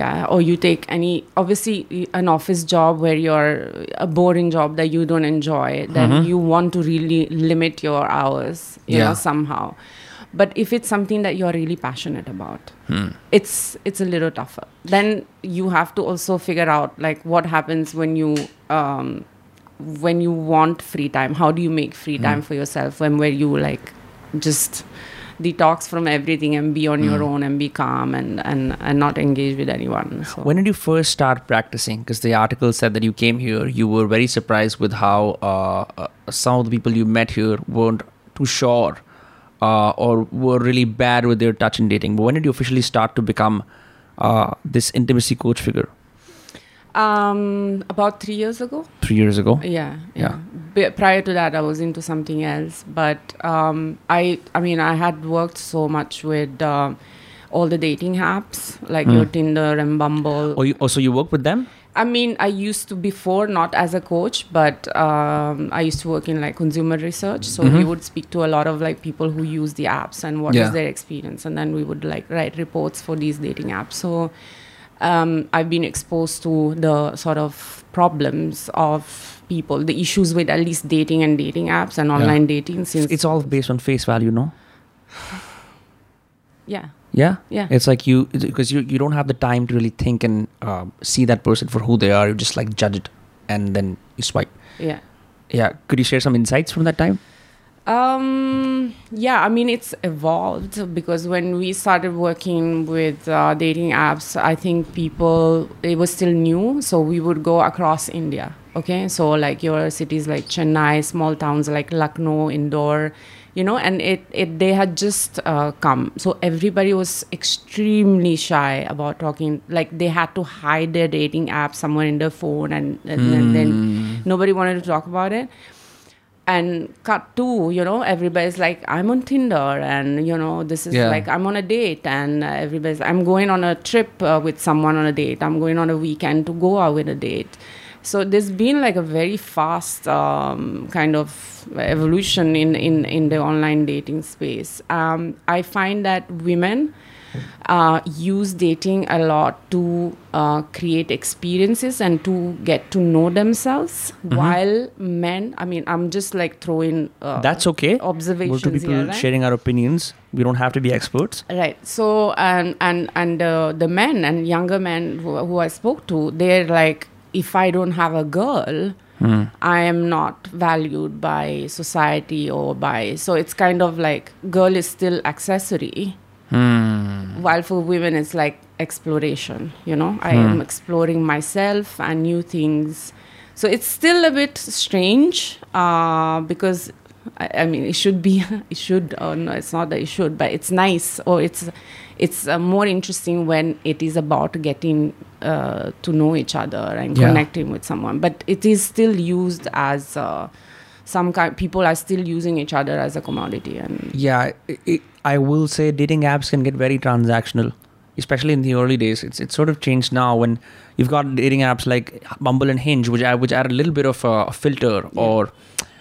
yeah or you take any obviously an office job where you're a boring job that you don't enjoy then Mhm. you want to really limit your hours you Yeah. know somehow but if it's something that you're really passionate about Hmm. it's it's a little tougher then you have to also figure out like what happens when you um when you want free time how do you make free time Mm. for yourself when where you like just detox from everything and be on your Mm. own and be calm and and and not engage with anyone so When did you first start practicing? Because the article said that you came here, you were very surprised with how uh, uh, some of the people you met here weren't too sure uh, or were really bad with their touch and dating. But when did you officially start to become uh, this intimacy coach figure? Um about 3 years ago Three years ago. yeah Yeah. B- prior to that i was into something else but um i i mean i had worked so much with uh, all the dating apps like Hmm. your tinder and bumble Oh, you, oh, so you work with them? I mean, I used to before not as a coach, but um, I used to work in like consumer research. So we Mhm. would speak to a lot of like people who use the apps and what is Yeah. their experience, and then we would like write reports for these dating apps. So um, I've been exposed to the sort of problems of people, the issues with at least dating and dating apps and online dating. Since It's all based on face value, no? [sighs] yeah, Yeah. yeah, It's like you, because you, you don't have the time to really think and uh, see that person for who they are. You just like judge it and then you swipe. yeah. Yeah. Could you share some insights from that time? Um, yeah, I mean, it's evolved because when we started working with uh, dating apps, I think people, it was still new. So we would go across India. Okay. So, like your cities like Chennai, small towns like Lucknow, Indore, you know, and it, it they had just uh, come. So everybody was extremely shy about talking. Like they had to hide their dating app somewhere in their phone and, and, and then nobody wanted to talk about it and cut to you know everybody's like i'm on tinder and you know this is Yeah. like i'm on a date and uh, everybody's i'm going on a trip uh, with someone on a date. I'm going on a weekend to go out with a date. So there's been like a very fast um, kind of evolution in, in, in the online dating space. Um, i find that women uh, use dating a lot to uh, create experiences and to get to know themselves while men i mean i'm just like throwing uh, That's okay. We're observations two people here right? sharing our opinions. We don't have to be experts. Right. So and and and uh, the men and younger men who, who I spoke to, they're like, if I don't have a girl, Hmm. I am not valued by society or by. So it's kind of like girl is still accessory, Hmm. while for women it's like exploration. You know, I Hmm. am exploring myself and new things. So it's still a bit strange uh, because I, I mean, it should be, [laughs] it should, or no, it's not that it should, but it's nice or it's, it's uh, more interesting when it is about getting uh, to know each other and Yeah. connecting with someone. But it is still used as uh, some kind. People are still using each other as a commodity, and Yeah, i i I will say dating apps can get very transactional, especially in the early days. It's it's sort of changed now when you've got dating apps like Bumble and Hinge, which add, which add a little bit of a, filter, or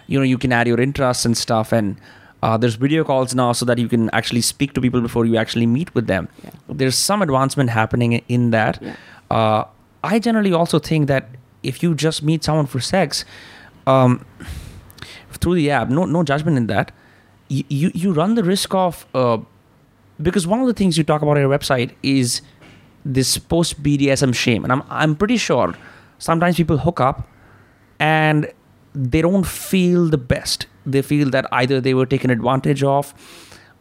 you know you can add your interests and stuff, and uh, there's video calls now so that you can actually speak to people before you actually meet with them. Yeah. There's some advancement happening in that. Yeah. Uh, I generally also think that if you just meet someone for sex, um, through the app, no no judgment in that. You you, run the risk of uh, because one of the things you talk about on your website is this post BDSM shame, and I'm I'm pretty sure sometimes people hook up and they don't feel the best. They feel that either they were taken advantage of,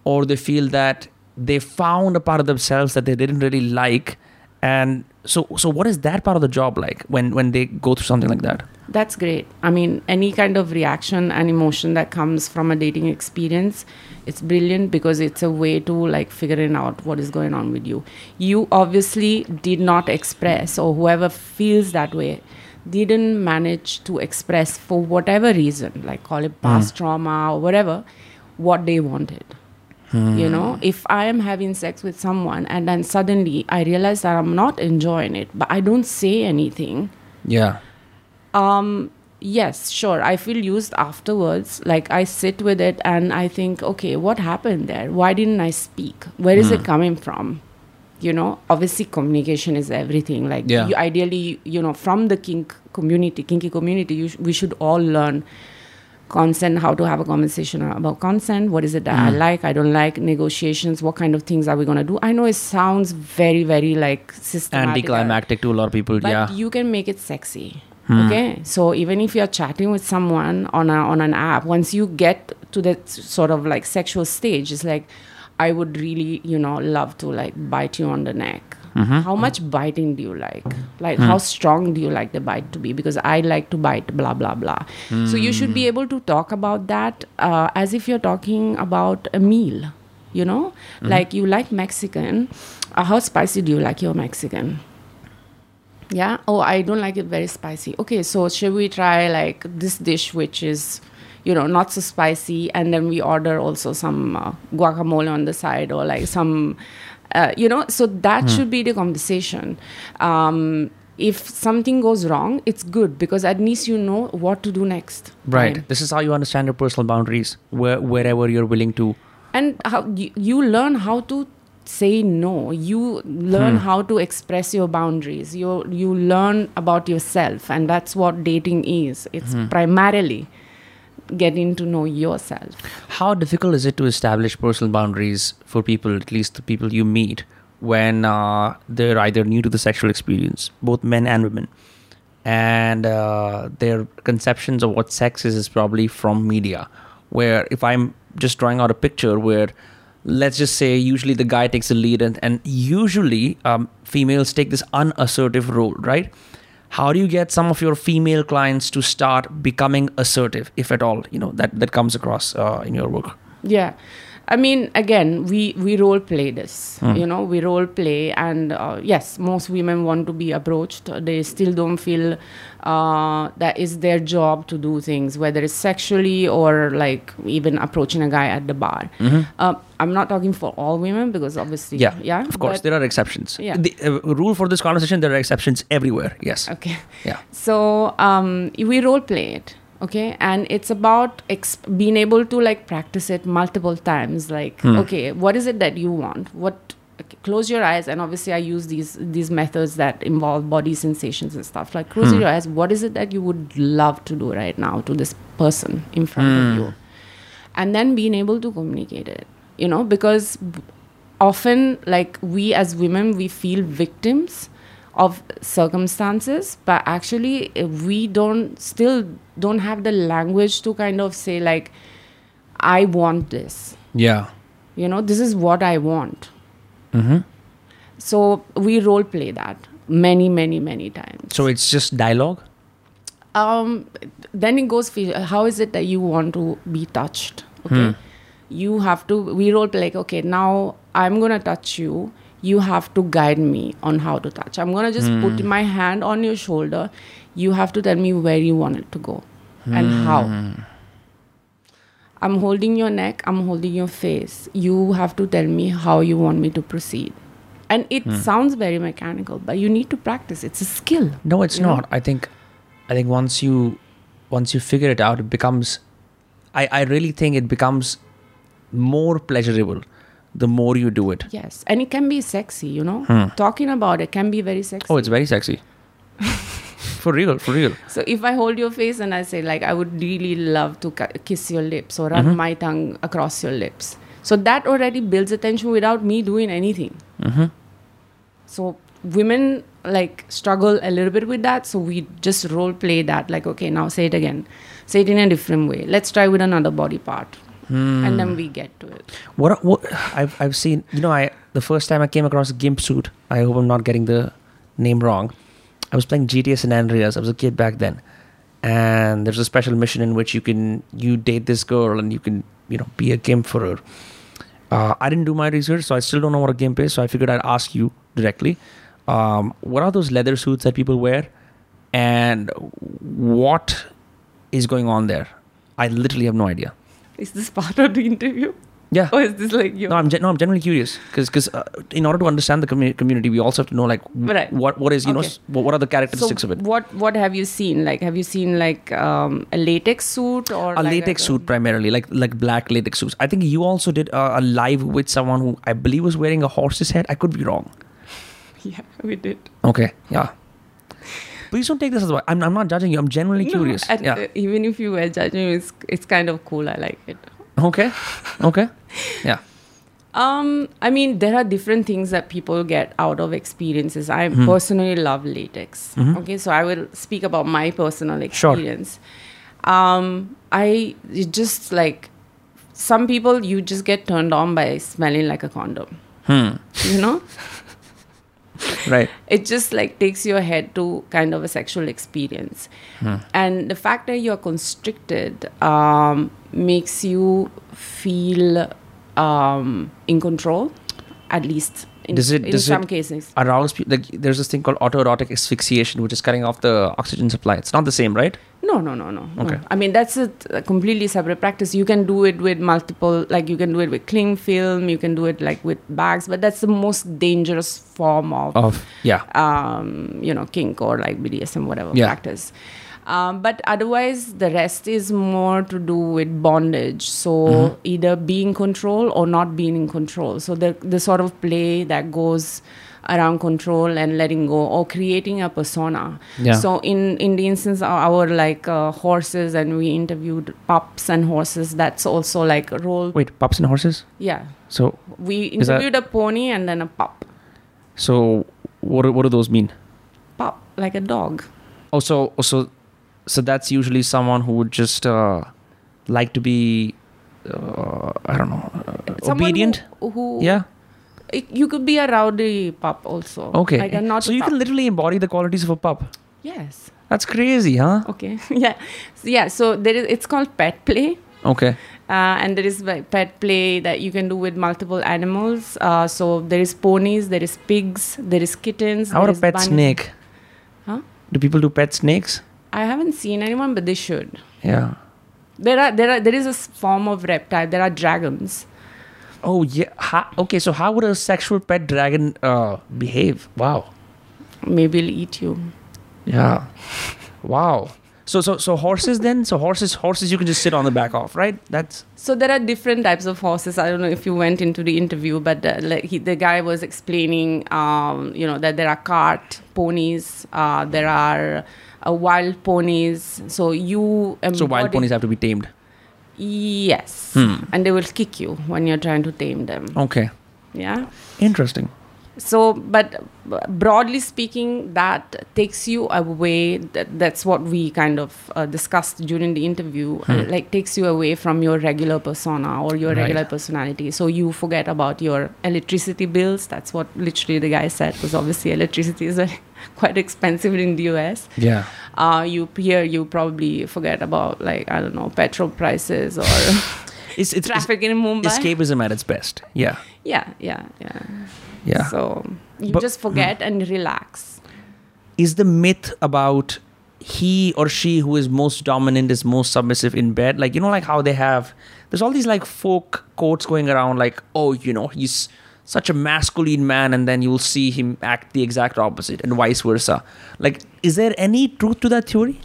or they feel that they found a part of themselves that they didn't really like. And so, so what is that part of the job like when when they go through something like that? That's great. I mean, any kind of reaction and emotion that comes from a dating experience, it's brilliant because it's a way to like figuring out what is going on with you. You obviously did not express, or whoever feels that way, didn't manage to express for whatever reason, like call it past hmm. trauma or whatever, what they wanted. You know, if I am having sex with someone and then suddenly I realize that I'm not enjoying it, but I don't say anything, Yeah. um yes sure i feel used afterwards. Like i sit with it and i think okay what happened there? Why didn't i speak? Where is it coming from? You know obviously communication is everything. Like Yeah. you ideally you know from the kink community kinky community you sh- we should all learn consent how to have a conversation about consent what is it that i mm. like i don't like negotiations what kind of things are we going to do i know it sounds very very like systematic Anticlimactic to a lot of people. Yeah. But yeah. you can make it sexy hmm. okay so even if you're chatting with someone on a, on an app once you get to that sort of like sexual stage it's like i would really you know love to like bite you on the neck how much biting do you like? Like how strong do you like the bite to be? Because i like to bite blah blah blah. So you should be able to talk about that uh, as if you're talking about a meal you know? Like you like mexican. Uh, how spicy do you like your mexican? Yeah. Oh, I don't like it very spicy. Okay, so should we try like this dish, which is, you know, not so spicy, and then we order also some uh, guacamole on the side or like some, uh, you know, so that should be the conversation. Um, if something goes wrong, it's good because at least you know what to do next. Right. time. This is how you understand your personal boundaries, where, wherever you're willing to. and how you, you learn how to say no you learn how to express your boundaries you you learn about yourself and that's what dating is it's primarily getting to know yourself How difficult is it to establish personal boundaries for people, at least the people you meet, when uh, they're either new to the sexual experience, both men and women, and uh, their conceptions of what sex is is probably from media. Where if I'm just drawing out a picture where let's just say usually the guy takes the lead and, and usually um, females take this unassertive role right how do you get some of your female clients to start becoming assertive if at all you know that that comes across uh, in your work? Yeah i mean again we we role play this you know we role play and uh, yes most women want to be approached. They still don't feel uh, that is their job to do things whether it's sexually or like even approaching a guy at the bar. Uh, i'm not talking for all women because obviously yeah yeah of course there are exceptions. Yeah. the uh, rule for this conversation there are exceptions everywhere yes. Okay. Yeah. So um, we role play it okay? And it's about ex- being able to like practice it multiple times. Like hmm. okay what is it that you want? What okay, close your eyes. And obviously i use these these methods that involve body sensations and stuff. Like close hmm. your eyes. What is it that you would love to do right now to this person in front of hmm. you? And then being able to communicate it you know because b- often like we as women we feel victims of circumstances but actually eh, we don't still don't have the language to kind of say like i want this. Yeah. You know this is what i want. Mm-hmm. so we role play that many many many times. So it's just dialogue? Um, then it goes how is it that you want to be touched? Okay. You have to we role play like okay now i'm gonna touch you you have to guide me on how to touch. I'm gonna just put hmm. my hand on your shoulder. You have to tell me where you want it to go and hmm. how. I'm holding your neck. I'm holding your face. You have to tell me how you want me to proceed. And it hmm. sounds very mechanical but you need to practice. It's a skill No, it's You know? not. I think, I think once you, once you figure it out, it becomes. I I really think it becomes more pleasurable the more you do it. Yes, and it can be sexy, you know. Hmm. Talking about it can be very sexy. Oh, it's very sexy. [laughs] for real, for real. so if I hold your face and I say like I would really love to ki- kiss your lips or run Mm-hmm. my tongue across your lips, so that already builds attention without me doing anything. Mm-hmm. So women like struggle a little bit with that. So we just role play that like okay now say it again, say it in a different way. Let's try with another body part, and Hmm. then we get to it. What what I've I've seen. You know, I the first time I came across a gimp suit. I hope I'm not getting the name wrong. I was playing GTA San Andreas. I was a kid back then, and there's a special mission in which you can you date this girl and you can you know be a gimp for her. Uh, I didn't do my research, so I still don't know what a gimp is. So I figured I'd ask you directly. Um, what are those leather suits that people wear, and what is going on there? I literally have no idea. Is this part of the interview, Yeah. or is this like you? No, I'm no, I'm genuinely curious because uh, in order to understand the commu- community, we also have to know like w- Right. what what is you know s- what, what are the characteristics so of it. what what have you seen? Like, have you seen like um, a latex suit or A like latex suit primarily, like like black latex suits. I think you also did uh, a live with someone who I believe was wearing a horse's head. I could be wrong. [laughs] Yeah, we did. Okay, yeah. Please don't take this as well. I'm, I'm not judging you. I'm genuinely No, curious. and, yeah. uh, even if you were judging, it's it's kind of cool. I like it. okay. Okay. [laughs] Yeah. Um, I mean, there are different things that people get out of experiences. I Hmm. personally love latex. Mhm. Okay, so I will speak about my personal experience. Sure. Um, I it just like some people you just get turned on by smelling like a condom. Hmm. You know, [laughs] [laughs] Right. it just like takes your head to kind of a sexual experience, Hmm. and the fact that you're constricted um, makes you feel um, in control, at least in, Does it- in does some it- cases. Arouse people. Like there's this thing called autoerotic asphyxiation, which is cutting off the oxygen supply. It's not the same, right? No, no, no, no. no. Okay. I mean, that's a, a completely separate practice. You can do it with multiple, like you can do it with cling film, you can do it like with bags, but that's the most dangerous form of, Of yeah. um, you know, kink or like BDSM, whatever Yeah. practice. Um, but otherwise, the rest is more to do with bondage. So Mm-hmm. either being in control or not being in control. So the the sort of play that goes around control and letting go or creating a persona. Yeah. So in in the instance of our like uh, horses and we interviewed pups and horses, that's also like a role. Wait, pups and horses. Yeah, So we Is that- interviewed a pony and then a pup. so what do- what do those mean? Pup like a dog. Oh, so oh, so so that's usually someone who would just uh, like to be uh, I don't know uh, obedient. Who, who yeah. it, you could be a rowdy pup also. Okay. Like not so you pup. can literally embody the qualities of a pup. yes. That's crazy, huh? Okay. [laughs] yeah. So, yeah. So there is. It's called pet play. Okay. Uh, and there is pet play that you can do with multiple animals. Uh, so there is ponies, there is pigs, there is kittens. How about a pet snake? Huh? Do people do pet snakes? I haven't seen anyone, but they should. Yeah. There are there are there is a form of reptile. There are dragons. Oh yeah. Ha- okay. So how would a sexual pet dragon uh, behave? Wow. Maybe it'll eat you. Yeah. Wow. So so so horses then? So horses horses you can just sit on the back of, right? That's So there are different types of horses. I don't know if you went into the interview, but uh, like he, the guy was explaining, um, you know, that there are cart ponies, uh, there are uh, wild ponies. So you so wild ponies have to be tamed. Yes, Hmm. and they will kick you when you're trying to tame them. Okay. Yeah. Interesting. So but broadly speaking that takes you away that, that's what we kind of uh, discussed during the interview uh, like takes you away from your regular persona or your Right. regular personality so you forget about your electricity bills that's what literally the guy said because obviously electricity is uh, [laughs] quite expensive in the us Yeah. uh, you here you probably forget about like i don't know petrol prices or [laughs] [laughs] It's, it's, it's traffic in mumbai escapism at its best. Yeah. yeah yeah yeah Yeah. so you But- just forget and relax. Is the myth about he or she who is most dominant is most submissive in bed? Like you know like how they have there's all these like folk quotes going around like oh you know he's such a masculine man and then you'll see him act the exact opposite and vice versa. Like is there any truth to that theory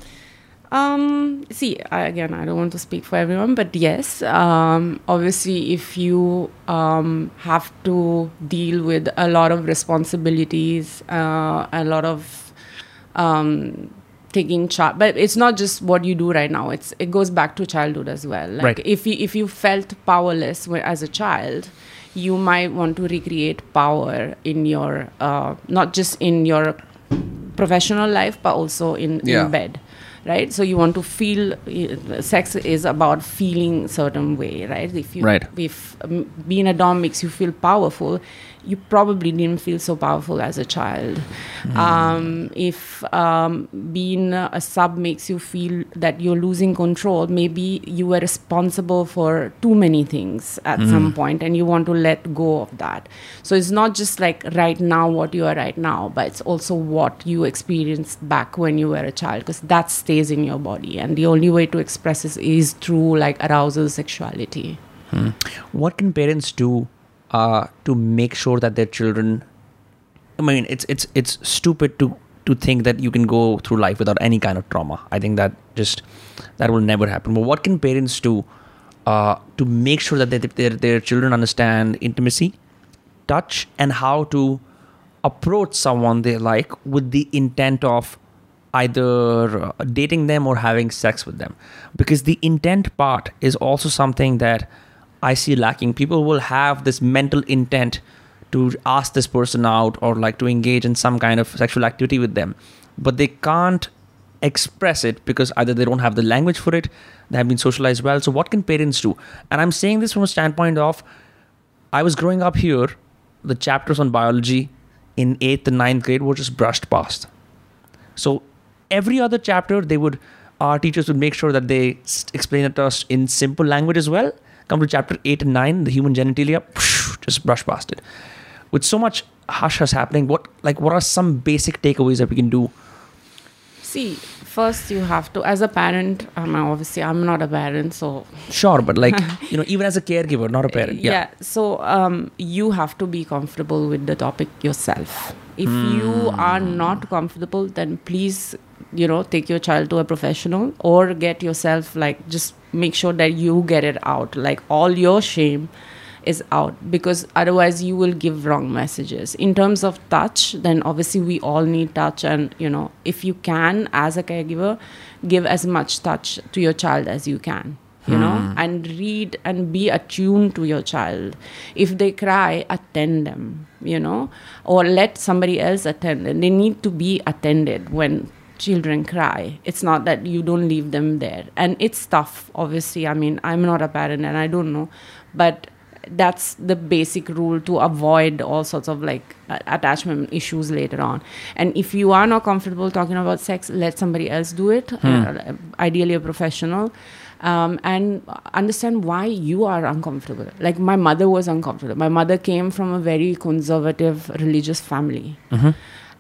Um, see, I, again, I don't want to speak for everyone, but yes, um, obviously, if you um, have to deal with a lot of responsibilities, uh, a lot of um, taking charge, but it's not just what you do right now. It's it goes back to childhood as well. Like Right. if you if you felt powerless as a child, you might want to recreate power in your uh, not just in your professional life but also in, Yeah. in bed right so you want to feel uh, sex is about feeling certain way right if you Right. if um, being a dom makes you feel powerful you probably didn't feel so powerful as a child. Um, if um, being a sub makes you feel that you're losing control maybe you were responsible for too many things at some point and you want to let go of that. So it's not just like right now what you are right now but it's also what you experienced back when you were a child because that stays in your body and the only way to express it is through like arousal sexuality. What can parents do uh, to make sure that their children i mean it's it's it's stupid to to think that you can go through life without any kind of trauma. I think that just that will never happen. But what can parents do uh, to make sure that they, their, their children understand intimacy touch and how to approach someone they like with the intent of either uh, dating them or having sex with them? Because the intent part is also something that i see lacking people will have this mental intent to ask this person out or like to engage in some kind of sexual activity with them but they can't express it because either they don't have the language for it they have been socialized well so what can parents do and i'm saying this from a standpoint of I was growing up here, the chapters on biology in eighth and ninth grade were just brushed past. So every other chapter, they would, our teachers would make sure that they explain it to us in simple language as well. Come to chapter eight and nine, the human genitalia, just brush past it. With so much hush hush happening, what like what are some basic takeaways that we can do? see first you have to as a parent um, obviously i'm not a parent so Sure, but like [laughs] you know, even as a caregiver, not a parent. Yeah. So um, you have to be comfortable with the topic yourself. If you are not comfortable, then please, you know, take your child to a professional or get yourself like just make sure that you get it out. Like all your shame is out because otherwise you will give wrong messages. In terms of touch then obviously we all need touch and you know if you can as a caregiver give as much touch to your child as you can you know hmm. and read and be attuned to your child. If they cry attend them you know or let somebody else attend. Them they need to be attended when children cry. It's not that you don't leave them there. And it's tough obviously. I mean i'm not a parent and i don't know. But that's the basic rule to avoid all sorts of like attachment issues later on. And if you are not comfortable talking about sex let somebody else do it uh, ideally a professional. Um, and understand why you are uncomfortable. Like my mother was uncomfortable. My mother came from a very conservative religious family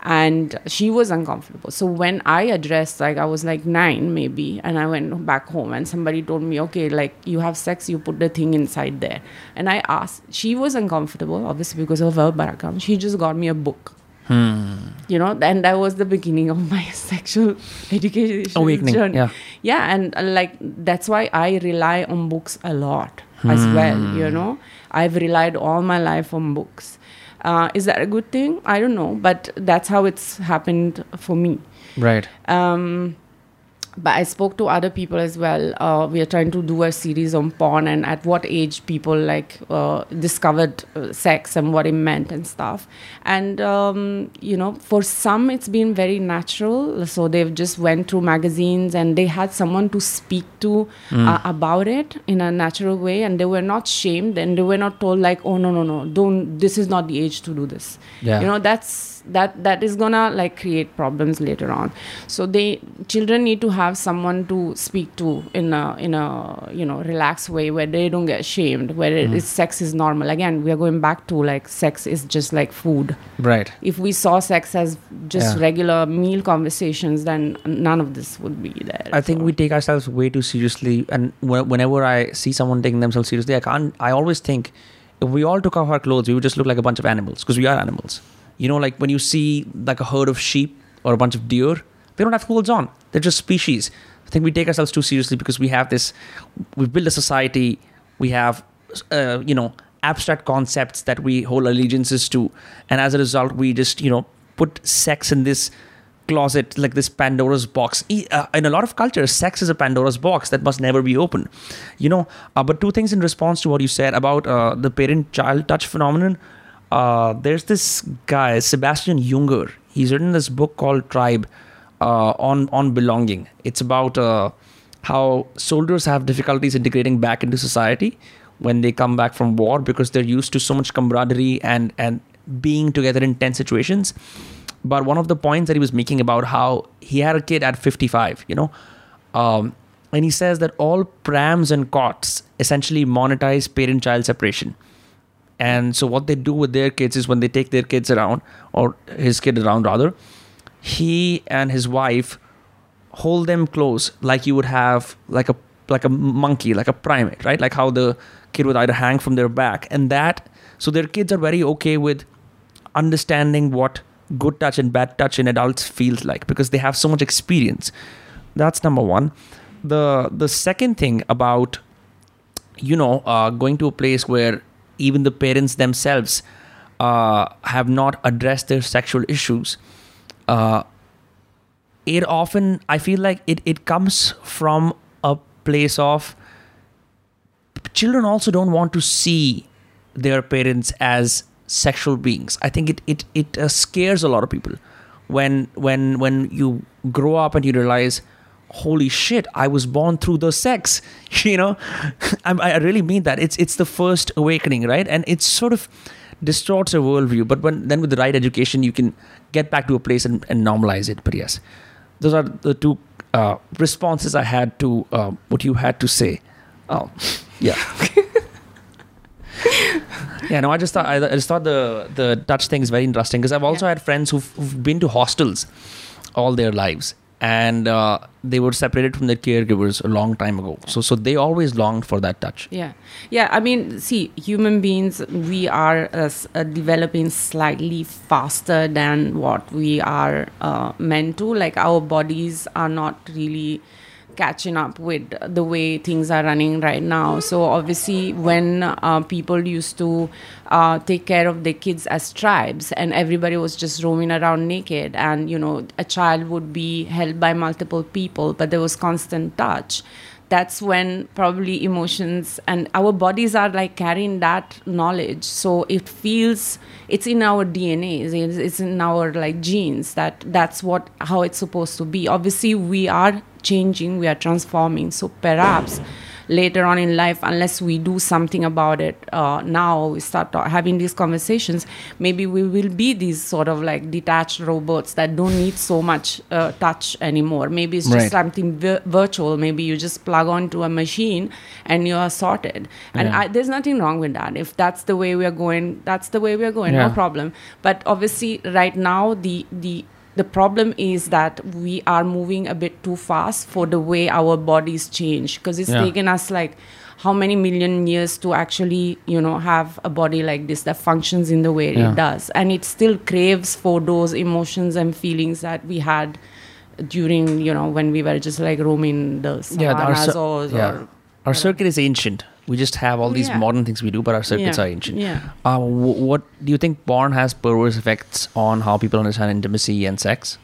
and she was uncomfortable. So when i addressed like i was like nine maybe and i went back home and somebody told me okay like you have sex you put the thing inside there. And i asked she was uncomfortable obviously because of her background. She just got me a book. You know and that was the beginning of my [laughs] sexual education Awakening, journey. yeah. yeah and uh, like that's why i rely on books a lot as well you know. I've relied all my life on books uh, is that a good thing i don't know but that's how it's happened for me Right. um, but I spoke to other people as well. Uh, we are trying to do a series on porn and at what age people like uh, discovered uh, sex and what it meant and stuff. And um, you know, for some it's been very natural. So they've just went through magazines and they had someone to speak to uh, about it in a natural way, and they were not shamed and they were not told like, oh no no no, don't. This is not the age to do this. Yeah. You know, that's that that is gonna like create problems later on so they children need to have someone to speak to in a in a you know relaxed way where they don't get shamed where it mm-hmm. is sex is normal again we are going back to like sex is just like food Right. if we saw sex as just Yeah. regular meal conversations then none of this would be there I think So- we take ourselves way too seriously, and wh- whenever I see someone taking themselves seriously, I can't. I always think if we all took off our clothes, we would just look like a bunch of animals because we are animals. You know, like when you see like a herd of sheep or a bunch of deer, they don't have clothes on. They're just species. I think we take ourselves too seriously because we have this. We've built a society. We have, uh, you know, abstract concepts that we hold allegiances to, and as a result, we just you know put sex in this closet like this pandora's box uh, in a lot of cultures sex is a pandora's box that must never be opened you know uh, but two things in response to what you said about uh, the parent child touch phenomenon uh, there's this guy sebastian junger. He's written this book called tribe uh, on on belonging. It's about uh, how soldiers have difficulties integrating back into society when they come back from war because they're used to so much camaraderie and and being together in tense situations. But one of the points that he was making about how he had a kid at 55 you know um, and he says that all prams and cots essentially monetize parent child separation and so what they do with their kids is when they take their kids around or his kid around rather he and his wife hold them close like you would have like a like a monkey like a primate right? Like how the kid would either hang from their back. And that so their kids are very okay with understanding what good touch and bad touch in adults feels like because they have so much experience. That's number one. The the second thing about you know uh, going to a place where even the parents themselves uh, have not addressed their sexual issues uh, it often i feel like it, it comes from a place of children also don't want to see their parents as sexual beings. I think it it, it uh, scares a lot of people when when when you grow up and you realize holy shit i was born through the sex [laughs] you know? [laughs] I, I really mean that. It's it's the first awakening right? And it's sort of distorts your worldview. But when then with the right education you can get back to a place and, and normalize it. But yes those are the two uh, responses i had to uh, what you had to say. Oh [laughs] yeah. Yeah no i just thought i, I just thought the the dutch thing is very interesting because i've also Yeah. had friends who've, who've been to hostels all their lives and uh, they were separated from their caregivers a long time ago so so they always longed for that touch Yeah, yeah. I mean, see, human beings, we are uh, uh, developing slightly faster than what we are uh, meant to. Like our bodies are not really catching up with the way things are running right now. So obviously, when uh, people used to uh, take care of their kids as tribes, and everybody was just roaming around naked, and you know, a child would be held by multiple people, but there was constant touch that's when probably emotions and our bodies are like carrying that knowledge so it feels it's in our dna it's, it's in our like genes that that's what how it's supposed to be obviously we are changing we are transforming. So perhaps later on in life unless we do something about it uh, now we start ta- having these conversations maybe we will be these sort of like detached robots that don't need so much uh, touch anymore. Maybe it's just Right. something vi- virtual. Maybe you just plug onto a machine and you are sorted. And Yeah. I, there's nothing wrong with that. If that's the way we are going that's the way we are going. Yeah. no problem. But obviously right now the the the problem is that we are moving a bit too fast for the way our bodies change because it's Yeah. taken us like how many million years to actually you know have a body like this that functions in the way Yeah. it does and it still craves for those emotions and feelings that we had during you know when we were just like roaming the Yeah, our savannas or, yeah. or our circuit is ancient we just have all these Yeah. modern things we do but our circuits yeah, are ancient. Yeah. Uh, w- what do you think porn has perverse effects on how people understand intimacy and sex?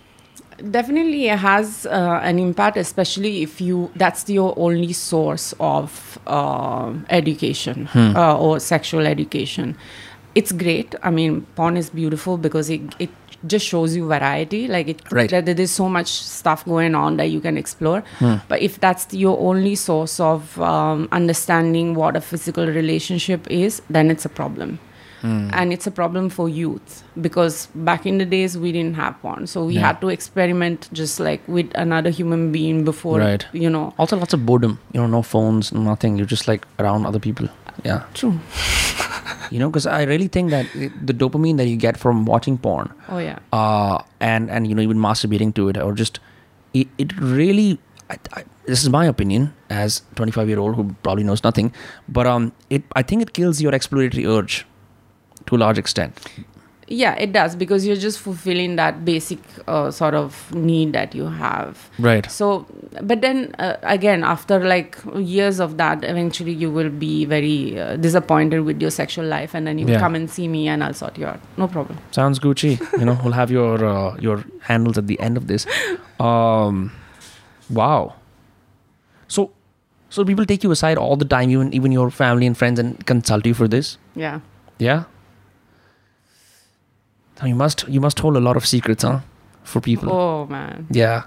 Definitely it has uh, an impact especially if you that's your only source of uh, education uh, or sexual education. It's great. I mean porn is beautiful because it, it just shows you variety. Like it Right. that there's so much stuff going on that you can explore. But if that's your only source of um, understanding what a physical relationship is then it's a problem and it's a problem for youth because back in the days we didn't have porn so we Yeah. had to experiment just like with another human being before Right. you know Also, lots of boredom. You know, no phones, nothing. You're just like around other people. Yeah. true [laughs] You know, because I really think that it- the dopamine that you get from watching porn, oh yeah uh, and and you know even masturbating to it, or just it, it really. I, I, this is my opinion as 25 year old who probably knows nothing, but um, it I think it kills your exploratory urge to a large extent. yeah it does because you're just fulfilling that basic uh, sort of need that you have Right. so but then uh, again after like years of that eventually you will be very uh, disappointed with your sexual life and then you Yeah. come and see me and i'll sort you out no problem Sounds Gucci. You know, we'll have your uh, your handles at the end of this. Um, wow. So, so people take you aside all the time, even even your family and friends, and consult you for this. yeah Yeah. You must you must hold a lot of secrets, huh? For people. oh man Yeah.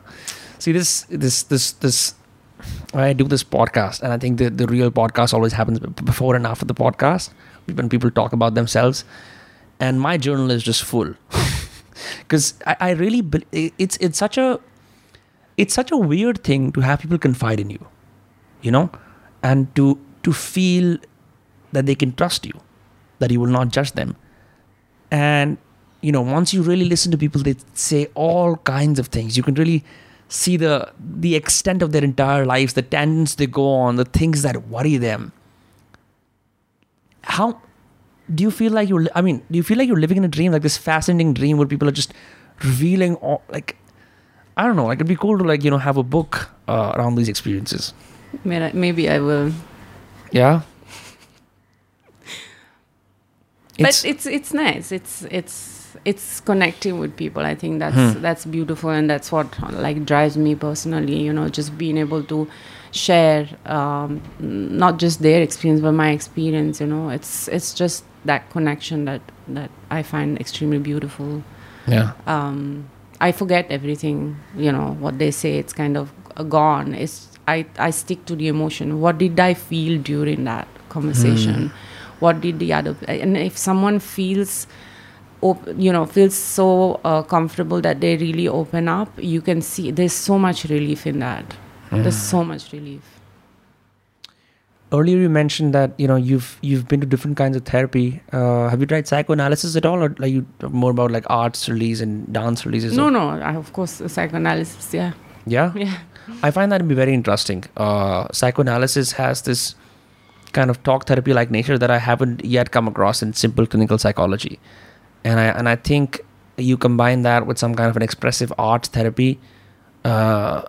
See this this this this. I do this podcast, and I think the the real podcast always happens before and after the podcast when people talk about themselves. And my journal is just full [laughs] because I, I really it's it's such a it's such a weird thing to have people confide in you, you know, and to to feel that they can trust you, that you will not judge them, and you know once you really listen to people, they say all kinds of things. You can really see the the extent of their entire lives, the tangents they go on, the things that worry them. How do you feel like you're? I mean, do you feel like you're living in a dream, like this fascinating dream where people are just revealing all like. I don't know. Like it'd be cool to like you know have a book uh, around these experiences. Maybe i will Yeah. but it's it's nice it's it's it's connecting with people i think that's Hmm. that's beautiful and that's what like drives me personally you know just being able to share um, not just their experience but my experience you know it's it's just that connection that that i find extremely beautiful yeah. um, I forget everything, you know, what they say, it's kind of gone. It's, I, I stick to the emotion. What did I feel during that conversation? What did the other, and if someone feels, op- you know, feels so uh, comfortable that they really open up, you can see there's so much relief in that. There's so much relief. Earlier you mentioned that you know you've you've been to different kinds of therapy. Uh, have you tried psychoanalysis at all, or are you more about like arts release and dance releases? No, or- no, I, of course, psychoanalysis, yeah. Yeah. [laughs] Yeah. I find that to be very interesting. Uh, psychoanalysis has this kind of talk therapy like nature that I haven't yet come across in simple clinical psychology, and I and I think you combine that with some kind of an expressive art therapy. Uh,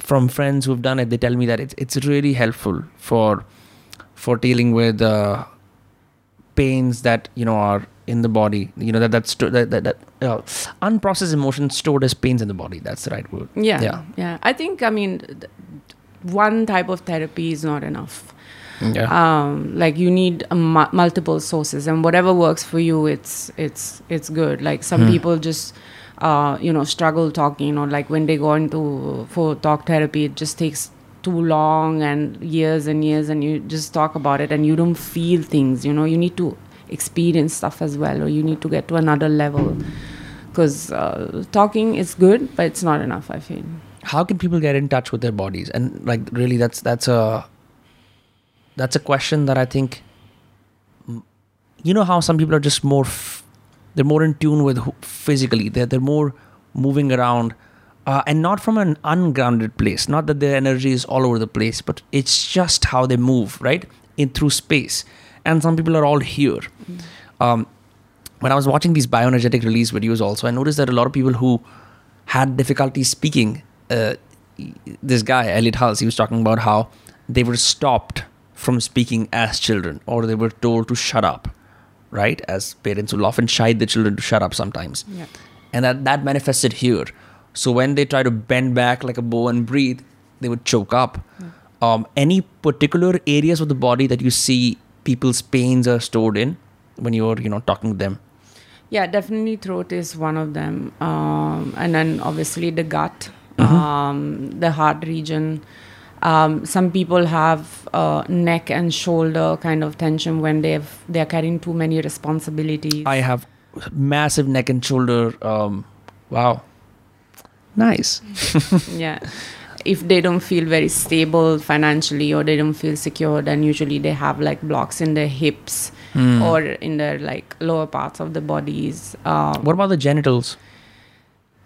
from friends who've done it, they tell me that it's it's really helpful for for dealing with uh, pains that you know are in the body. You know that that's that that, that uh, unprocessed emotions stored as pains in the body. That's the right word. Yeah, Yeah. yeah. I think, I mean, th- one type of therapy is not enough. Yeah. Um, like you need mu- multiple sources, and whatever works for you, it's it's it's good. Like some Hmm. people just, uh, you know, struggle talking, or like when they go into for talk therapy, it just takes too long and years and years, and you just talk about it, and you don't feel things. You know, you need to experience stuff as well, or you need to get to another level. Because uh, talking is good, but it's not enough. I feel. how can people get in touch with their bodies and like really that's that's a that's a question that i think mm, you know how some people are just more f- they're more in tune with who, physically they're, they're more moving around uh, and not from an ungrounded place not that their energy is all over the place but it's just how they move right in through space. And some people are all here. Um, when i was watching these bioenergetic release videos also i noticed that a lot of people who had difficulty speaking uh, this guy Elliott Hulse he was talking about how they were stopped from speaking as children or they were told to shut up right as parents will often chide the children to shut up sometimes Yeah. and that that manifested here So when they try to bend back like a bow and breathe, they would choke up. Um, any particular areas of the body that you see people's pains are stored in when you're you know talking to them? Yeah, definitely throat is one of them. Um, and then obviously the gut, Mm-hmm. um, the heart region. Um, some people have uh, neck and shoulder kind of tension when they've they're carrying too many responsibilities. I have massive neck and shoulder. Um, wow, nice. [laughs] yeah. If they don't feel very stable financially or they don't feel secure, then usually they have like blocks in their hips Hmm. or in their like lower parts of the bodies. Um, What about the genitals?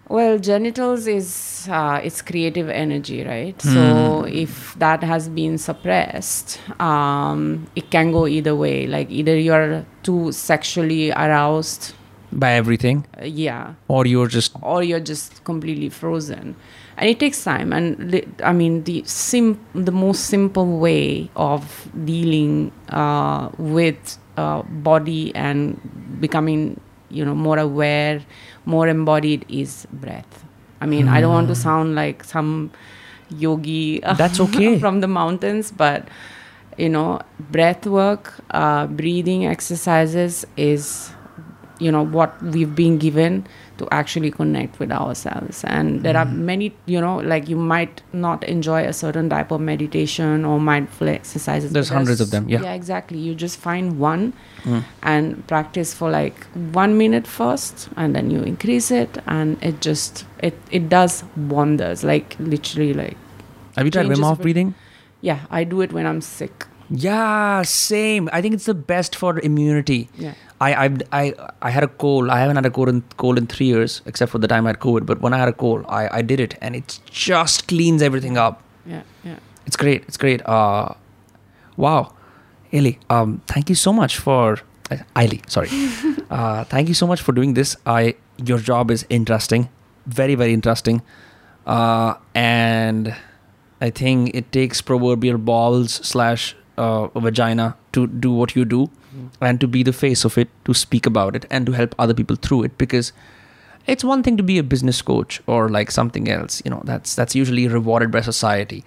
Well, genitals is uh, it's creative energy, right? So if that has been suppressed, um, it can go either way. Like either you're too sexually aroused, By everything, uh, yeah, or you're just or you're just completely frozen, and it takes time. And li- I mean, the sim the most simple way of dealing uh, with uh, body and becoming, you know, more aware, more embodied is breath. I mean, I don't want to sound like some yogi. uh, That's okay. [laughs] from the mountains, but you know, breath work, uh, breathing exercises is you know what we've been given to actually connect with ourselves and there are Mm-hmm. many you know like you might not enjoy a certain type of meditation or mindful exercises There's hundreds of them, yeah. yeah exactly you just find one Mm. and practice for like one minute first and then you increase it and it just it it does wonders like literally like have you tried Wim Hof breathing? yeah i do it when i'm sick Yeah, same. I think it's the best for immunity. yeah I I I I had a cold. I haven't had a cold in, cold in three years, except for the time I had COVID. But when I had a cold, I, I did it, and it just cleans everything up. yeah yeah It's great. It's great. Uh, wow, Aili, um, thank you so much for uh. Sorry, [laughs] uh, thank you so much for doing this. I your job is interesting, very very interesting, uh, and I think it takes proverbial balls slash uh, vagina to do what you do, and to be the face of it, to speak about it, and to help other people through it because it's one thing to be a business coach or like something else you know that's that's usually rewarded by society.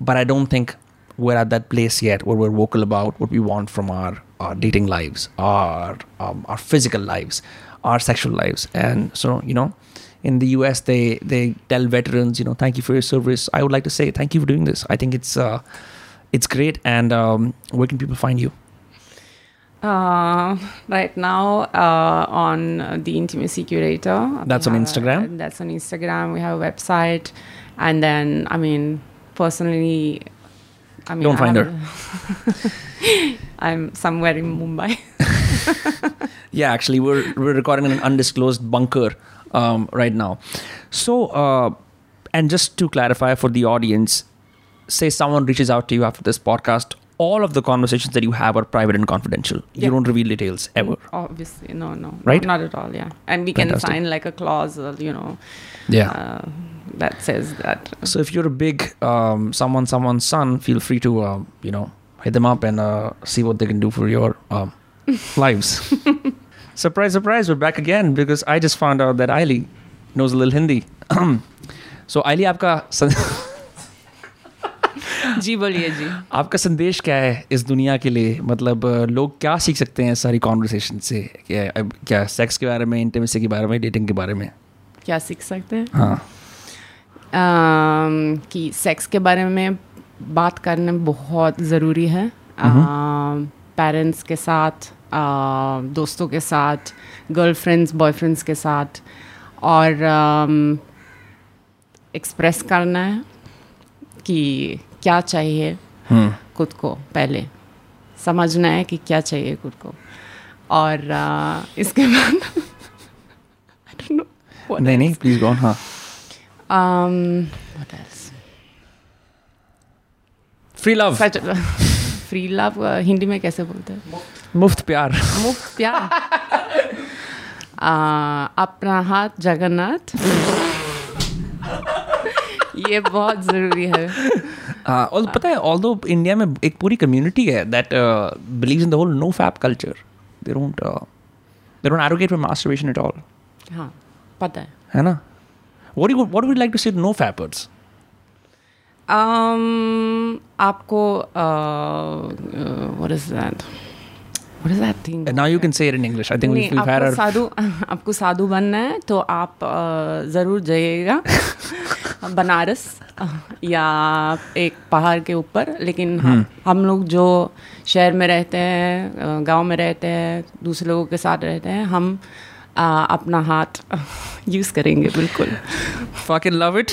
But i don't think we're at that place yet where we're vocal about what we want from our, our dating lives our um, our physical lives our sexual lives. And so you know in the us they they tell veterans you know thank you for your service. I would like to say thank you for doing this. I think it's uh it's great and um, where can people find you Uh, right now uh, on uh, the intimacy curator. That's on a- Instagram? that's on Instagram. We have a website, and then I mean, personally, I mean, don't find her. [laughs] I'm somewhere in Mumbai. [laughs] Yeah, actually, we're we're recording in an undisclosed bunker um, right now. So, uh, and just to clarify for the audience, say someone reaches out to you after this podcast all of the conversations that you have are private and confidential. Yeah. You don't reveal details ever. Obviously, no, no, right? Not, at all. Yeah, and we Fantastic. can sign like a clause, uh, you know. Yeah. Uh, that says that. So if you're a big um, someone, someone's son, feel free to uh, you know hit them up and uh, see what they can do for your um, [laughs] lives. surprise, surprise! We're back again because I just found out that Aili knows a little Hindi. [clears throat] so Aili, आपका [laughs] जी बोलिए जी। आपका संदेश क्या है इस दुनिया के लिए? मतलब लोग क्या सीख सकते हैं सारी कॉन्वर्सेशन से? क्या क्या सेक्स के बारे में इंटीमेसी के बारे में डेटिंग के बारे में? क्या सीख सकते हैं? हाँ। कि सेक्स के बारे में बात करना बहुत ज़रूरी है। पेरेंट्स के साथ दोस्तों के साथ गर्लफ्रेंड्स बॉयफ्रेंड्स के साथ और एक्सप्रेस करना है कि क्या चाहिए हम्म। खुद को पहले? समझना है कि क्या चाहिए खुद को। और अ, इसके बाद [laughs] I don't नहीं नहीं प्लीज़ गो हाँ। Um, what else? Free love love uh, Hindi में कैसे बोलते हैं? मुफ़्त प्यार। मुफ़्त प्यार। आ, अपना हाथ जगन्नाथ। ये बहुत ज़रूरी हाँ। और हाँ। पता है ऑल दो इंडिया में एक पूरी कम्युनिटी है that believe in the whole no fap culture they don't they don't arrogate for masturbation at all हाँ पता है। है ना? What you what would like to see no fappers आपको what is that What is that thing? And now you can say it in English. I think we've, we've had our sadhu आपको साधु बनना है तो आप ज़रूर जाइएगा बनारस या एक पहाड़ के ऊपर लेकिन हम हम लोग जो शहर में रहते हैं गाँव में रहते हैं दूसरे लोगों के साथ रहते हैं हम अपना हाथ यूज़ करेंगे बिल्कुल fucking love it.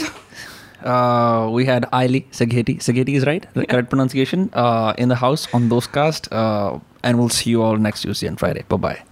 Uh, we had Aili Segeti. Segeti is right, the correct pronunciation. Uh, in the house on those cast. Uh, and we'll see you all next Tuesday and Friday. Bye bye.